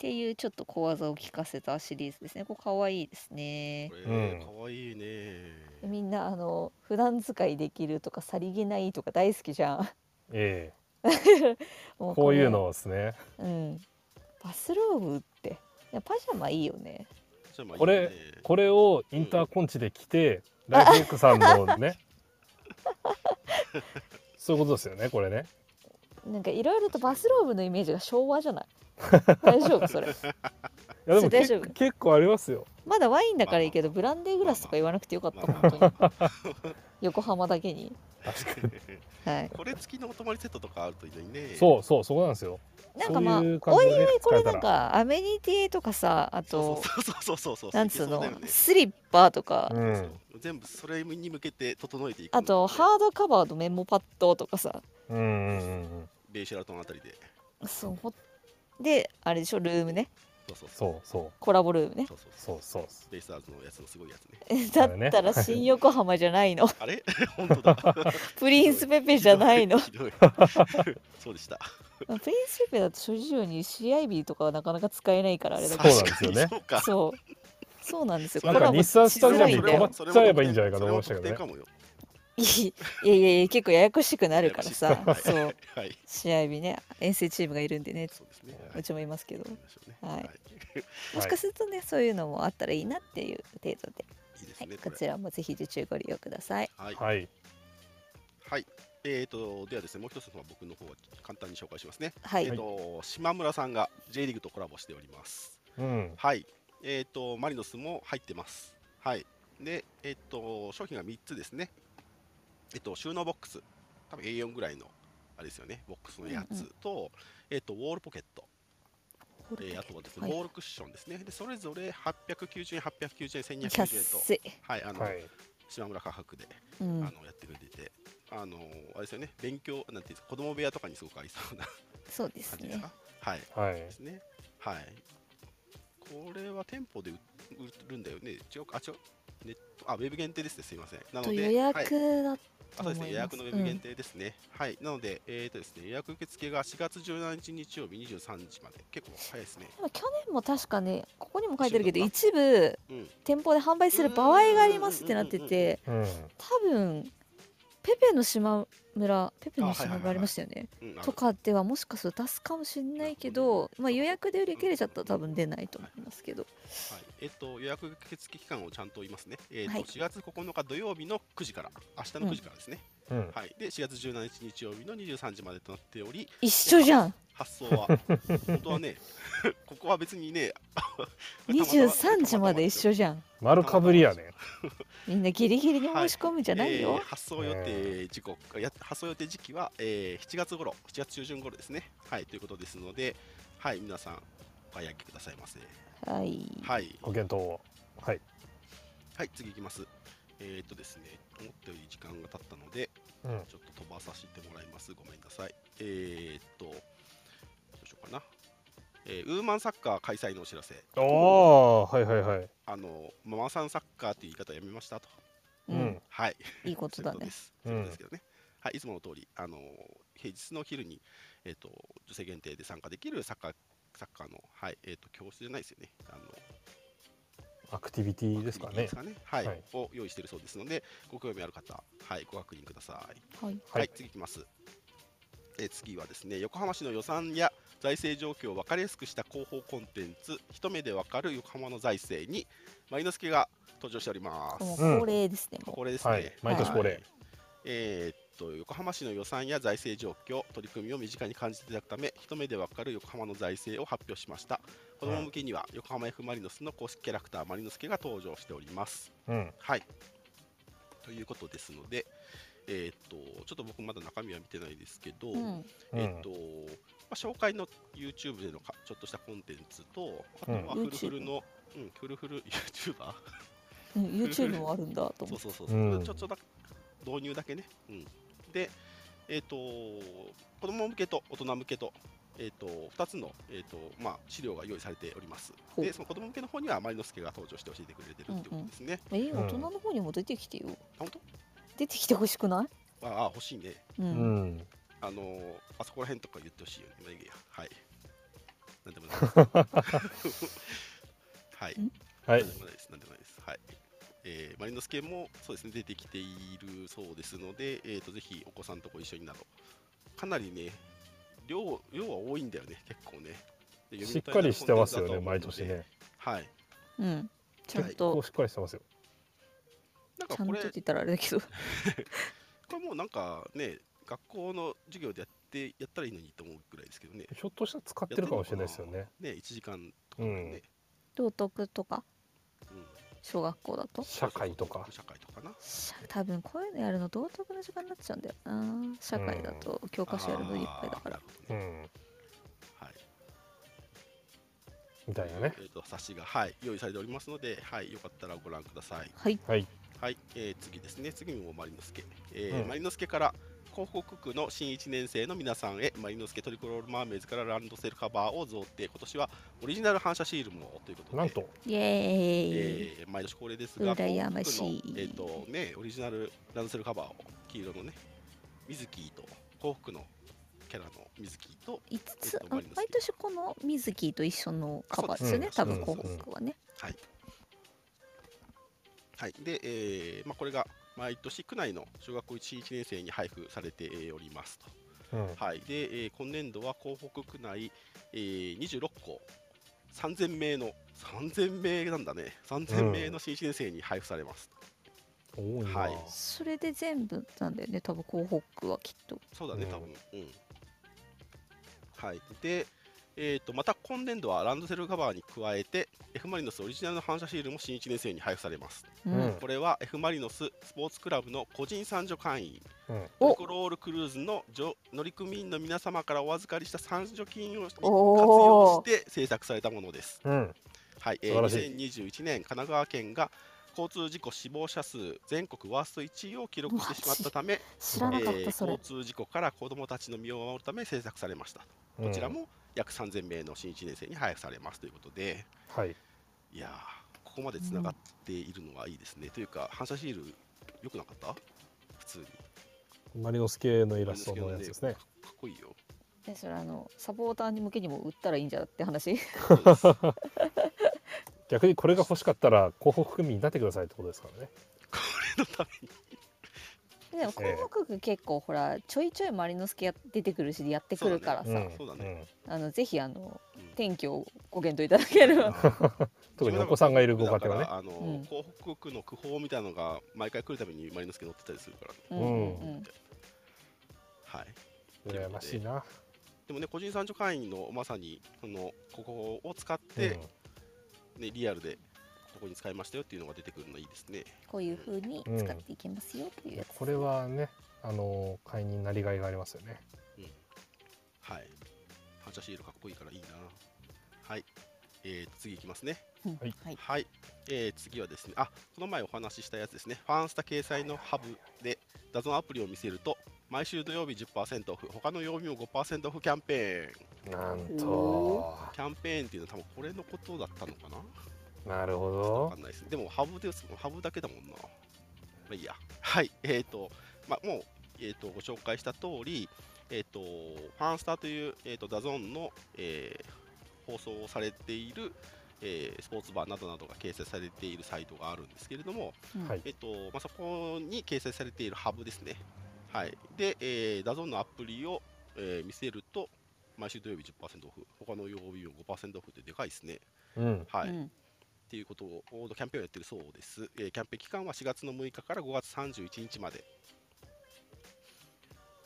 っていうちょっと小技を聞かせたシリーズですね。これ可愛いですね。うん、可愛いね。みんなあの普段使いできるとかさりげないとか大好きじゃん。ええ *laughs* こういうのですね。うん。バスローブっていやパジャマいいよねこれこれをインターコンチで着て、ライフエックさんのね *laughs* そういうことですよねこれねなんかいろいろとバスローブのイメージが昭和じゃない？大丈夫それ。いやでも結大丈夫。結構ありますよ。まだワインだからいいけどブランデーグラスとか言わなくてよかった本当に横浜だけに。確かに。はい。これ付きのお泊まりセットとかあるといいね。そうそうそこなんですよ。なんかまあそういう感おいおいこれなんかアメニティとかさあとそうそうそうそうそうなんつうの？スリッパとか。うん。全部それに向けて整えていく。あとハードカバーとメモパッドとかさ。うんうんうんうん。ベイシェラトンあたりで。そうほであれでしょルームね。そうそうそう。そうそう。コラボルームね。そうそう。そうそう。ベイスターズのやつのすごいやつね。*laughs* だったら新横浜じゃないの。*laughs* あれ？*laughs* 本当だ。プリンスペペじゃないの。そうでした。まあプリンスペペだと諸事情に CIB とかはなかなか使えないからあれだけそうなんですよね。そうか。そう。なんですよ。なんか日産スタジアムに泊まっちゃえばいいんじゃないかと思いましたけどねいいやいやいや結構ややこしくなるからさ。そう。はい。試合日ね。遠征チームがいるんでね。そうですね。うちもいますけど。はい。もしかするとねそういうのもあったらいいなっていう程度で、いいですはい、ねこちらもぜひ受注ご利用ください。はい。はい。はい。えーとではですねもう一つの僕の方は簡単に紹介しますね。はい、えーと島村さんが J リーグとコラボしております。うん。はい。えっ、と、マリノスも入ってます。はい。で、えっ、と、商品が3つですね。えっ、と、収納ボックス。多分 A4 ぐらいの、あれですよね、ボックスのやつと、えっ、と、ウォールポケット。えーあとはですね、はいウォールクッションですね。で、それぞれ890円、890円、1290円と、はい、あの、はい島村価格で、うんあのやってくれてて、あの、あれですよね、勉強、なんていうんですか、子供部屋とかにすごくありそうなそうですね感じですか。はい。はいですね。はい。これは店舗で売売るんだよね。違うか、あ、違う。ネット、あ、ウェブ限定ですね。すいません。なので、と予約はいだあと思いますそうですね、予約のウェブ限定ですね。はい。なので、えっ、とですね、予約受付が4月17日日曜日23時まで。結構早いですね。でも去年も確かねここにも書いてるけど一一部うん。店舗で販売する場合がありますってなっててうん多分ペペの島村ペペの島村ありましたよね。とかではもしかすると出すかもしれないけど、まあ、予約で売り切れちゃったら多分出ないと思いますけど。はい。えっ、と、予約受付期間をちゃんと言いますね。えっ、と、はい。4月9日土曜日の9時から、明日の9時からですね。うん。はい。で、4月17日日曜日の23時までとなっており、一緒じゃん発送は。本当はね *laughs* ここは別にね *laughs* 23時まで一緒じじゃん。丸かぶりやね。みんなギリギリに申し込むんじゃないよ、発送予定時刻、や発送予定時期は、えー7月頃7月中旬頃ですね。はいということですのではい皆さんお買い上げくださいませ。はい。はい。ご検討を。はい。はい次いきます。えー、っとですね思ったより時間が経ったのでうん。ちょっと飛ばさせてもらいます。ごめんなさい。えー、っとかな。えーウーマンサッカー開催のお知らせ。ああはいはいはい。あのママさんサッカーという言い方やめましたと。う、うん。んはい。いいことだね。*laughs* です。うん。そういうことですけどね。はい、いつもの通り、あの平日の昼に、えっ、と、女性限定で参加できるサッカー、サッカーの、はい、えっ、と、教室じゃないですよね。あの、アクティビティですかね。すかね。はい、はい。を用意しているそうですので、ご興味ある方、はい、ご確認ください。はい。はい、はい次いきます。えー次はですね、横浜市の予算や財政状況を分かりやすくした広報コンテンツ、一目で分かる横浜の財政に、マイノスケが登場しております。恒例ですね、もこれですね。はい毎年恒例はいえーっと横浜市の予算や財政状況、取り組みを身近に感じていただくため、一目でわかる横浜の財政を発表しました。子供向けには横浜 F・ マリノスの公式キャラクターマリノスケが登場しております。うんはい。ということですので、えーっとちょっと僕まだ中身は見てないですけど、う、うん、えーっとまあ、紹介の YouTube でのかちょっとしたコンテンツと、あとはうん。フルフルの、うん、フルフル YouTuber うん YouTube もあるんだと思って *laughs* そうそうそうそう、うん。ちょっとだ導入だけね、うん、でえっ、と子供向けと大人向けと,、えー、と2つの、えーとまあ、資料が用意されております。ほう。でその子供向けの方にはマリノスケが登場して教えてくれてるってことですね、えうん。大人の方にも出てきてよ。あ本当？出てきてほしくない？ああ欲しいね。う、うんんあのーあそこら辺とか言ってほしいよね。まあいいやはい。なんでもないです。*laughs* はい。はい。なんでもないです。なんでもないです。はい。えーマリノスケもそうですね。出てきているそうですので、えー、とぜひお子さんとご一緒になどかなりね量量は多いんだよね。結構ね。でしっかりしてますよね。毎年ね。はい。うん。ちゃん結と、構しっかりしてますよ。なんかこれ。ちゃんとって言ったらあれだけど。*laughs* これもうなんかね学校の授業でやってやったらいいのにと思うぐらいですけどね。ひょっとしたら使ってるかもしれないですよね。ね1時間とかね、道徳とか？うん。小学校だと？社会とか。社会とかな。多分こういうのやるの道徳の時間になっちゃうんだよな。社会だと教科書やるのいっぱいだから。うん。はい。みたいなね。えー、と冊子が、はい、用意されておりますので、はい、よかったらご覧ください。はい。はい。はい、えー次ですね、次もマリノスケ。えーうん。マリノスケから広北区の新1年生の皆さんへ、マリノスケトリコロールマーメイズからランドセルカバーを贈呈、今年はオリジナル反射シールもということで、なんと。イエーイ、えー毎年恒例ですが、羨ましい。広北区の、えーとね、オリジナルランドセルカバーを黄色のね、水木と幸福のキャラの水木と、5つ、あえっとマリノス毎年この水木と一緒のカバーですよね、多分広そうです北はね、はい、で、えーまあ、これが毎年区内の小学校1、1年生に配布されてえーおりますと。うん。はい、で、えー今年度は港北区内、えー26校、3000名の、3000名なんだね、3000名の新1年生に配布されます。多いな、はい。それで全部なんだよね。多分広北はきっと。そうだね、うん。多分。うん。はい、で、えー、とまた今年度はランドセルカバーに加えて、F・ マリノスオリジナルの反射シールも新1年生に配布されます。ううん。これは F・ マリノススポーツクラブの個人参助会員、うん。コロールクルーズの乗乗組員の皆様からお預かりした参助金を活用して制作されたものです。うん。はい、えー、2021年、神奈川県が交通事故死亡者数全国ワースト1位を記録してしまったため、知らなかったそれ、交通事故から子どもたちの身を守るため制作されました。うん。こちらも約3000名の新1年生に配布されますということで、はい。いやー、ここまでつながっているのはいいですね。というか、反射シール、良くなかった？普通に。マリノス系のイラストのやつですね。かっこいいよ。でそれあのサポーターに向けにも売ったらいいんじゃって話逆にこれが欲しかったら広北区民になってくださいってことですからね。これのために。でも広北区結構ほらちょいちょいマリノスケや出てくるしやってくるからさ、うんそうだね。あのぜひあのうん。天気をご検討いただければ。*laughs* 特にお子さんがいるご家庭はね。あの、うん。広北区の区報みたいなのが毎回来るためにマリノスケ載ってたりするからね。うん。うんうんはい。羨ましいな、でもね、個人参助会員のまさにそのここを使って、ねリアルでここに使いましたよっていうのが出てくるのいいですね。こういう風に使っていけますよっていうやつ、これはねあの会員になりがいがありますよねはい。反射シールかっこいいからいいな。はい。えー、次いきますね。はいはい、えー次はですね、あこの前お話ししたやつですね、ファンスタ掲載のハブで、DAZN アプリを見せると、毎週土曜日10%オフ、他の曜日も5%オフキャンペーン。なんとおキャンペーンっていうのは、多分これのことだったのかな？なるほどわかんないです。でも、 HUB です HUB だけだもんな。まあいいや。はい、えっ、と、まあ、もう、えー、とご紹介した通り、えっ、と、ファンスタという、えー、と DAZN の、えー放送されている、えースポーツバーなどなどが掲載されているサイトがあるんですけれども、うんはいえっ、とまあ、そこに掲載されている HUB ですね。はい、で、えー DAZN のアプリを、えー見せると、毎週土曜日10%オフ、他の曜日も5%オフってでかいですね。うん。はい、うん。っていうことをキャンペーンをやってるそうです、えーキャンペーン期間は4月の6日から5月31日まで。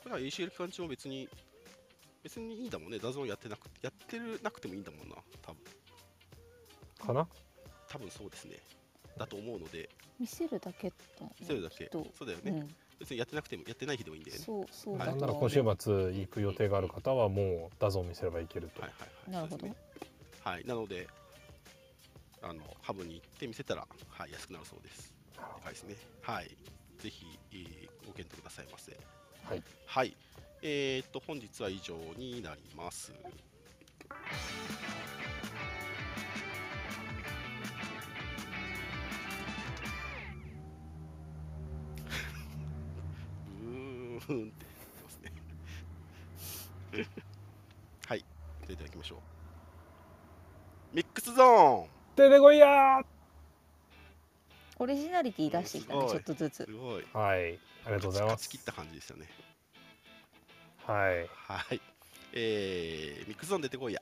これは ACL 期間中も別に、別にいいんだもんね、 DAZN やってなくやってるなくてもいいんだもんな、多分。かな？多分そうですね。だと思うので、見せるだけだ見せるだけ、と。そうだよね、うん、別にやってなくても、やってない日でもいいんだよね。そうそうはいなんなら今週末行く予定がある方はもう DAZN 見せればいけると、はいはいはい。なるほどねはい、なので、あの HUB に行って見せたら、はい、安くなるそうです。でかいですね。はい。ぜひ、えーご検討くださいませ。はい。はい。えー、っと、本日は以上になります。んって言ってますね。はい。じゃあいただきましょう。ミックスゾーン出てこいやオリジナリティ出してきたねちょっとずつすごい。ーはいありがとうございます勝ち切った感じでしたね。はいはい。えー、ミックスゾーン出てこいや。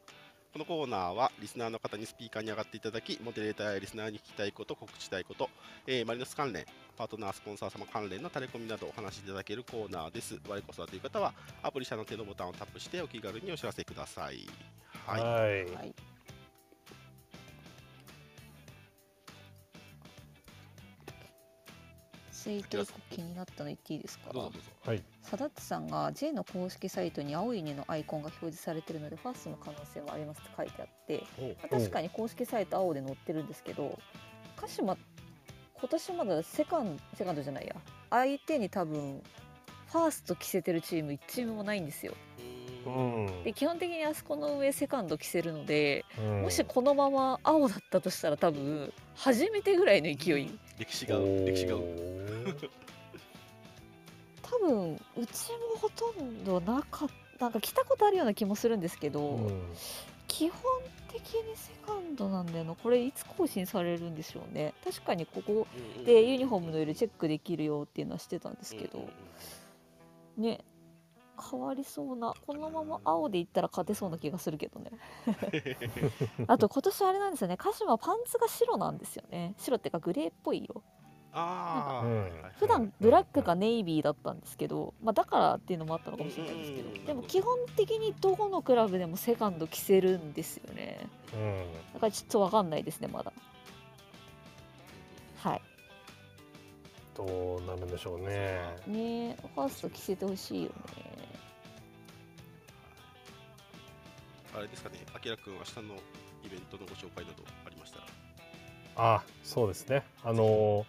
このコーナーはリスナーの方にスピーカーに上がっていただき、モデレーターやリスナーに聞きたいこと、告知したいこと、えー、マリノス関連、パートナー、スポンサー様関連のタレコミなどお話しいただけるコーナーです。我こそはという方は、アプリ社の手のボタンをタップしてお気軽にお知らせください。はい。はいツイート一個気になったの言っていいですか？どうぞどうぞ。はい。サダッツさんが J の公式サイトに青い犬のアイコンが表示されてるのでファーストの可能性はありますって書いてあって、まあ確かに公式サイト青で載ってるんですけど鹿島今年まだセカンセカンドじゃないや。相手に多分ファースト着せてるチーム1チームもないんですよ。ううーん。んで基本的にあそこの上セカンド着せるのでうん。もしこのまま青だったとしたら多分初めてぐらいの勢い。歴史が歴史が。*laughs* 多分うちもほとんどなかったなんか着たことあるような気もするんですけど、うん。基本的にセカンドなんだよな。これいつ更新されるんでしょうね。確かにここでユニフォームの色チェックできるよっていうのはしてたんですけど、ね変わりそうなこのまま青でいったら勝てそうな気がするけどね。*laughs* あと今年あれなんですよね。鹿島パンツが白なんですよね。白っていうかグレーっぽい色。ああ、うん普段ブラックかネイビーだったんですけど、まあ、だからっていうのもあったのかもしれないんですけど。でも基本的にどこのクラブでもセカンド着せるんですよね。うん。だからちょっとわかんないですねまだ。はいどうなるんでしょうね。ねえファースト着せてほしいよね。あれですかね、あきらくん、明日のイベントのご紹介などありましたら。あそうですね。あの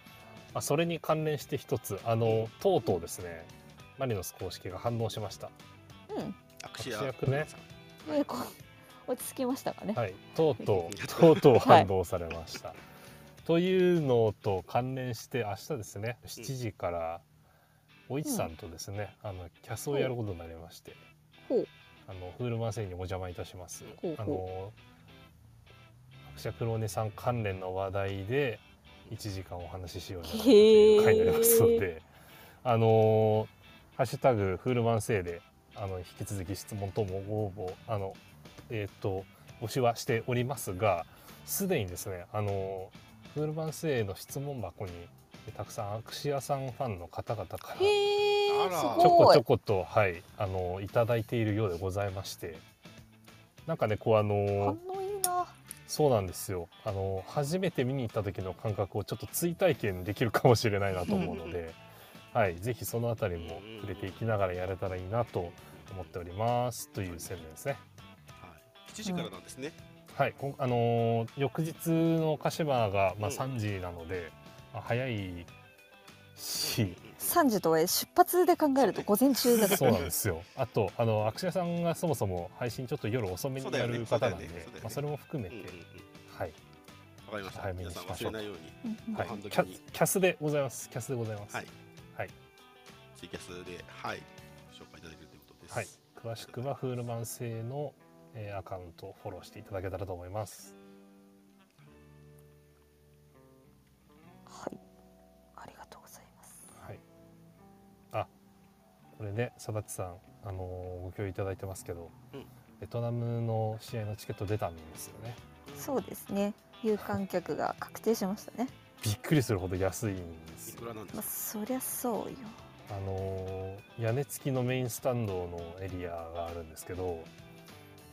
あそれに関連して一つあのとうとうですね。マリノス公式が反応しました。うん。アクシアアクシアクね落ち着きましたかね、はい。とうとうとう。とう反応されました、というのと関連して明日ですね7時からおいちさんとですね、あのキャスをやることになりまして、ほう。あのフールマンセイにお邪魔いたします。ほうほう。あのアクシャクローネさん関連の話題で1時間お話ししようという回になりますので、あのハッシュタグフールマンセイであの引き続き質問等もご応募あのえっ、と募集はしておりますが、すでにですねあのフールマンセイの質問箱にたくさんアクシアさんファンの方々からちょこちょことはいあのいただいているようでございまして。なんかねこうあのそうなんですよ。あの初めて見に行った時の感覚をちょっと追体験できるかもしれないなと思うので、はい、ぜひそのあたりも触れていきながらやれたらいいなと思っております。という宣伝ですね。はい、7時からなんですね。はい、あのー翌日の鹿島が、まあ、うん。3時なので、まあ、早いし、3時とはいえ出発で考えると午前中だそうなんですよ。あと、あの、アクシアさんがそもそも配信ちょっと夜遅めにやる方なんで、そね。ね。まあ、それも含めて、うんうんうん。はい、わかりました。早めにしましょう。忘れないように、うんうんはいキャ、キャスでございます。キャスでございます。はい。はい、ツイキャスで、はい、紹介いただけるということです。はい。詳しくはフールマン製の、えーアカウントをフォローしていただけたらと思います。はいありがとうございますはい。あ、これね、さだちさん、あのーご共有いただいてますけど、うんベトナムの試合のチケット出たんですよね。そうですね有観客が確定しましたねびっくりするほど安いんですよいく。らなんですまあか。そりゃそうよあのー屋根付きのメインスタンドのエリアがあるんですけど、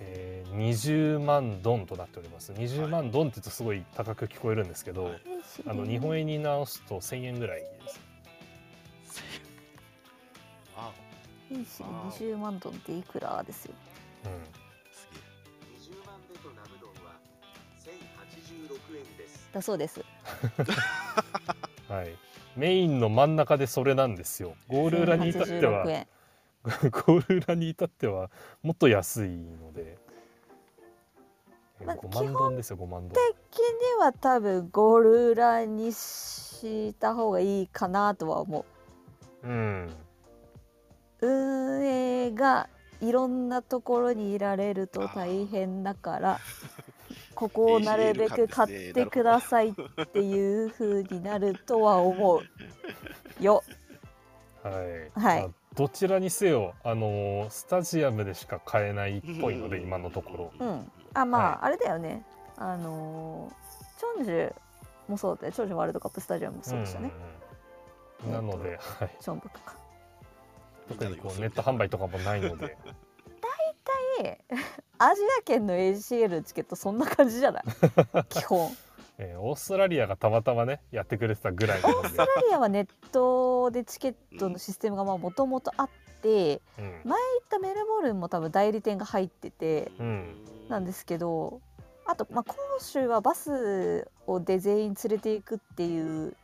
えー20万ドンとなっております。20万ドンって言うとすごい高く聞こえるんですけど、はい。あの日本円に直すと1000円ぐらいです。あ兵士で20万ドンっていくらですよ。うん。すげえ。20万ベトナムドンは1086円です。だそうです。*laughs* はい、メインの真ん中でそれなんですよ。ゴール裏に至っては。1086円 *laughs* ゴール裏に至ってはもっと安いので、えーまあ5万ドンですよ5万ドン。的には多分ゴール裏にした方がいいかなとは思う。ん。う運営がいろんなところにいられると大変だから *laughs* ここをなるべく買ってくださいっていう風になるとは思うよ。*laughs* はい、はい。まあどちらにせよあのスタジアムでしか買えないっぽいので今のところ。うん。あまあ、はい。あれだよね。あのーチョンジュもそうだよチョンジュワールドカップスタジアムもそうでしたね、うんなので、はい、チョンブクか。特にこうネット販売とかもないので。でアジア圏の ACL のチケットそんな感じじゃない？*laughs* 基本えーオーストラリアがたまたまねやってくれてたぐらいオーストラリアはネットでチケットのシステムがもともとあってうん前行ったメルボルンも多分代理店が入っててうんなんですけどあと、まあ、広州はバスをで全員連れていくっていう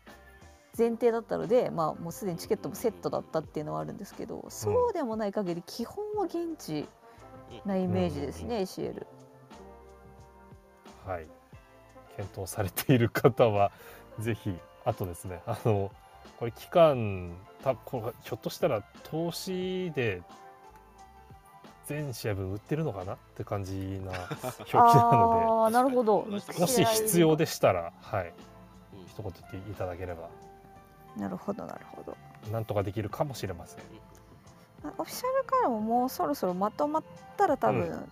前提だったので、まあ、もうすでにチケットもセットだったっていうのはあるんですけどそうでもない限り基本は現地なイメージですね、ACL。はい検討されている方は *laughs* ぜひあとですねあのこれ期間たこれひょっとしたら投資で全試合分売ってるのかなって感じな表記なのああなるほど。もでもし必要でしたらはい。うん。一言言っていただければ。なるほどなるほど。なんとかできるかもしれません。あオフィシャルからももうそろそろまとまったら多分、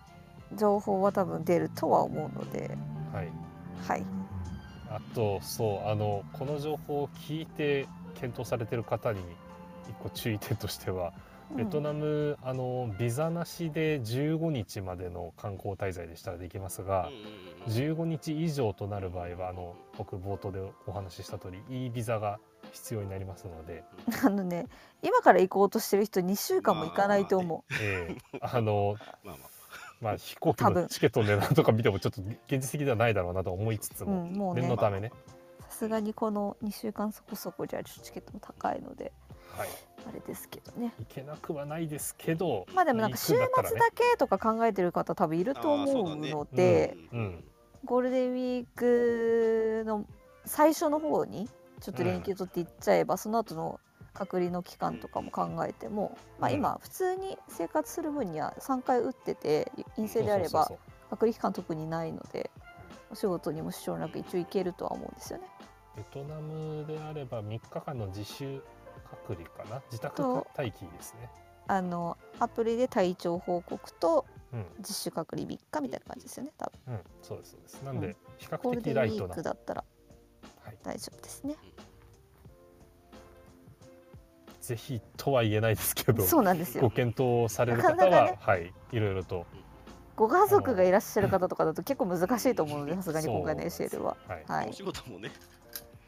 情報は多分出るとは思うので、はいはい。あとそうあのこの情報を聞いて検討されてる方に一個注意点としてはベトナム、あのビザなしで15日までの観光滞在でしたらできますが、15日以上となる場合はあの僕冒頭でお話しした通り E ビザが必要になりますので、*laughs* あのね今から行こうとしてる人2週間も行かないと思う。ええ。あの *laughs* まあまあまあ飛行機のチケットの値段とか見てもちょっと現実的ではないだろうなと思いつつうも、ん、もうね。念のためね、さすがにこの2週間そこそこじゃちょっとチケットも高いのではい、あれですけどね。行けなくはないですけどまあでもなんか週末だけとか考えてる方多分いると思うので、うん。ゴールデンウィークの最初の方にちょっと連休取って行っちゃえば、その後の隔離の期間とかも考えても、まあ、うん。今普通に生活する分には3回打ってて陰性であれば隔離期間特にないのでお仕事にも支障なく一応行けるとは思うんですよね。ベトナムであれば3日間の自主隔離かな？自宅と待機ですね。あのアプリで体調報告とうん、自主隔離3日みたいな感じですよね多分。うん、そうですそうです。なんで、うん。比較的ライトな、クだったらはい、大丈夫ですね。ぜひとは言えないですけど、そうなんですよ。ご検討される方は、なかなかね。はい、いろいろと、ご家族がいらっしゃる方とかだと結構難しいと思うのでさすがに今回のそう ACL は。はい、はい。お仕事もね、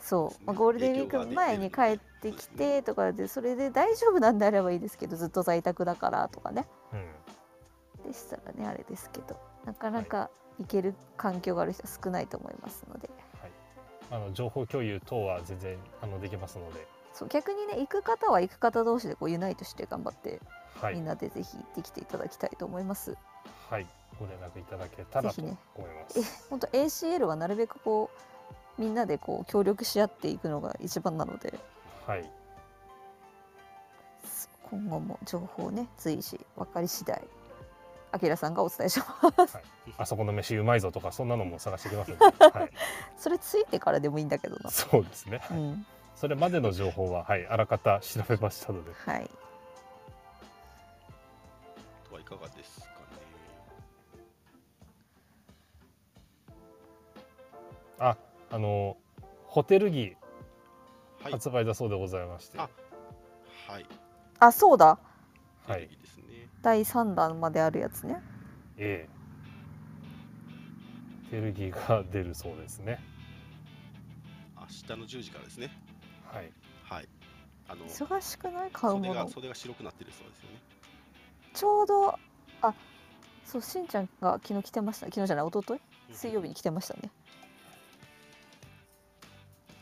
そう、まあ、ゴールデンウィーク前に帰ってきてとかでそれで大丈夫なんであればいいですけどずっと在宅だからとかね。うん、でしたらねあれですけど。なかなか行ける環境がある人は少ないと思いますので。はい、あの情報共有等は全然あのできますので、そう逆にね行く方は行く方同士でこうユナイトして頑張って、はい、みんなでぜひ行ってきていただきたいと思います。はい、ご連絡いただけたらと思いまえす。本当 ACL はなるべくこうみんなでこう協力し合っていくのが一番なので。はい、今後も情報をね随時分かり次第。あきらさんがお伝えします。あそこの飯うまいぞとかそんなのも探してきますので、*laughs* はい、それついてからでもいいんだけどな。そうですね。うん、それまでの情報は、はい、あらかた調べましたので、はい。とはいかがですかね。あ、あのホテル着はい。発売だそうでございまして、あはい。あ、そうだ。はいいいですね。第3弾まであるやつね。ええホテル着が出るそうですね。明日の10時からですね。はい、はい。あの忙しくない？買う袖もの？が袖が白くなってるそうですよね。ちょうど、あ、そう、しんちゃんが昨日来てました。昨日じゃない、一昨日？水曜日に来てましたね。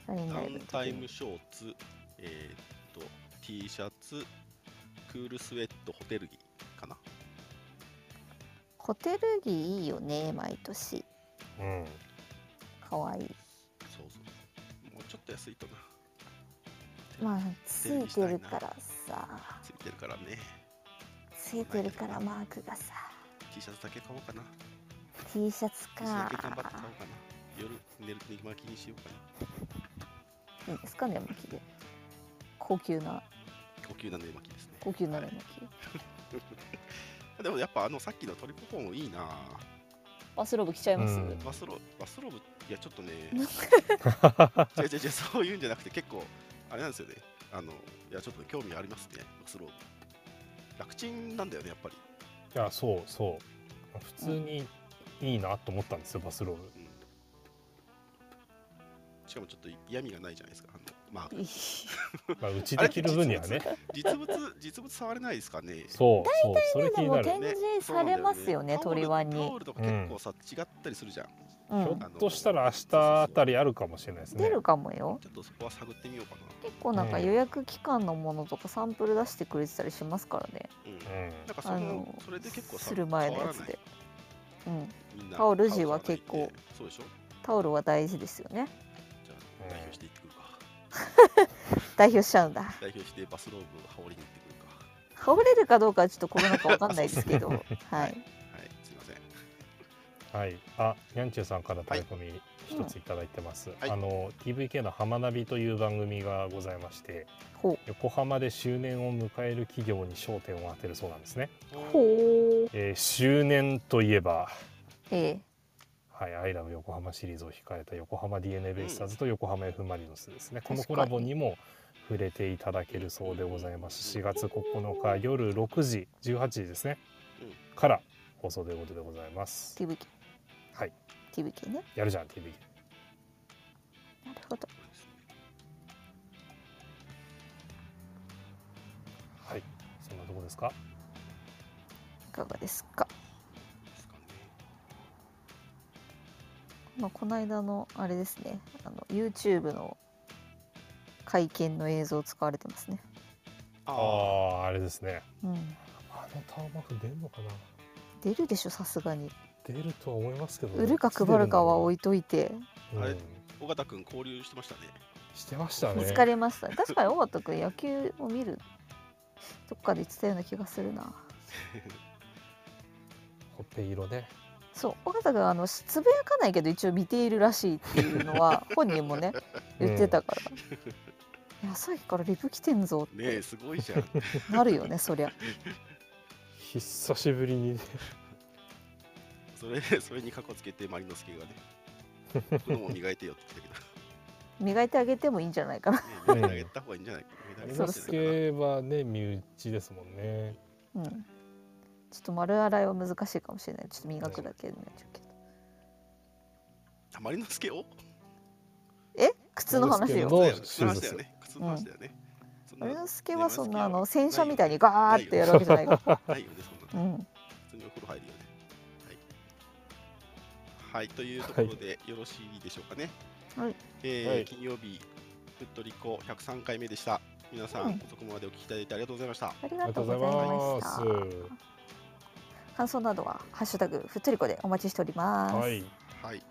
ダウラインタイムにショーツ、えーっと T シャツ、クールスウェット、ホテル着かな。ホテル着いいよね、毎年。うん、かわいい。そうそう。もうちょっと安いとな。まあ、ついてるからさ。ついてるからね。ついてるからマークがさ。T シャツだけ買おうかな。T シャツか。夜寝る寝巻きにしようかな。いいですかね、巻きで。高級な、高級な寝巻きですね。呼吸ならなき *laughs* でもやっぱあのさっきのトリプフォームいいなバスローブ着ちゃいます、うんバスロバスローブいやちょっとね *laughs* 違う違う違うそういうんじゃなくて結構あれなんですよね。あのいやちょっと興味ありますね。バスローブ楽ちんなんだよねやっぱり、いやそうそう。普通にいいなと思ったんですよバスローブうん、しかもちょっと嫌味がないじゃないですか。あのまあ。*laughs* まあ *laughs* うちで着る分にはね。実物実物触れないですかね。そうそうそれ気になる。でも展示されますよね鳥ワンにタオルとか結構さ、違ったりするじゃんうん。ひょっとしたら明日あたりあるかもしれないですね。出るかもよ。ちょっとそこは探ってみようかな。結構なんか予約期間のものとかサンプル出してくれてたりしますからね。うん。うん。なんかそのあのそれで結構さする前のやつでうんらないみんなタオル地は結構そうでしょ？タオルは大事ですよね。じゃあ代表していってくるか。*laughs* 代表しちゃうんだ。代表してバスローブを羽織りに行ってくるか。羽織れるかどうかはちょっとコロナ禍わかんないですけど。*laughs* はいはい。あにゃんちゅうさんからタレコミ一ついただいてます、はい。あの TVK の浜ナビという番組がございましてほう。横浜で周年を迎える企業に焦点を当てるそうなんですね、ほう。えー周年といえばええ。はい、アイラブ横浜シリーズを控えた横浜 d n a ベイスターズと横浜 F・ マリノスですね、このコラボにも触れていただけるそうでございます。4月9日夜6時18時ですね、うん。から放送ということでございます。TVK はい。TVK ね。やるじゃん TV なるほど。はい。そんなとこですか？いかがですか？まあ、この間のあれですね。あの YouTube の会見の映像使われてますね。ああああれですね。うん。あのターマフ出るのかな？出るでしょさすがに出るとは思いますけどね、売るか配るかは置いいといて。うん。あれ尾形君交流してましたね。してましたね。見つかりました、確かに尾形君野球を見るどっかで言ってたような気がするな。*laughs* ほっぺ色ね。そう。尾形君あのつぶやかないけど一応見ているらしいっていうのは *laughs* 本人もね言ってたから、いや朝日からリプ来てんぞっねえてすごいじゃん。なるよねそりゃ。*laughs* 久しぶりにねそれ *laughs* それにかこつけてマリノスケがね子供磨いてよって言ってた *laughs* 磨いてあげてもいいんじゃないかな。けど、ね、磨いてあげた方がいいんじゃないか磨いてあげそうた之方がいいんじゃない助はね身内ですもんね。うん。ちょっと丸洗いは難しいかもしれない。ちょっと磨くだけになっちゃうけど。あマリノスケを？え？靴の話よ靴の話だよね。靴の話だよね、そんな丸之助はそんなあの洗車みたいにガーってやるわけじゃないから。*laughs* ないよねそんなの。うん。普通にお風呂入るよねはい、はい、というところでよろしいでしょうかね。はい。えーはい。金曜日ふっとりこ103回目でした。皆さん、うん。遅くまでお聞きいただいてありがとうございました。ありがとうござざいまいました。感想などはハッシュタグふっとりこでお待ちしております。はい。はい。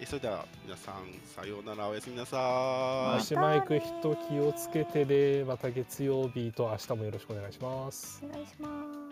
えーそれでは皆さんさようならおやすみなさい。マイク人気をつけてでまた月曜日と明日もよろしくお願いします。お願いします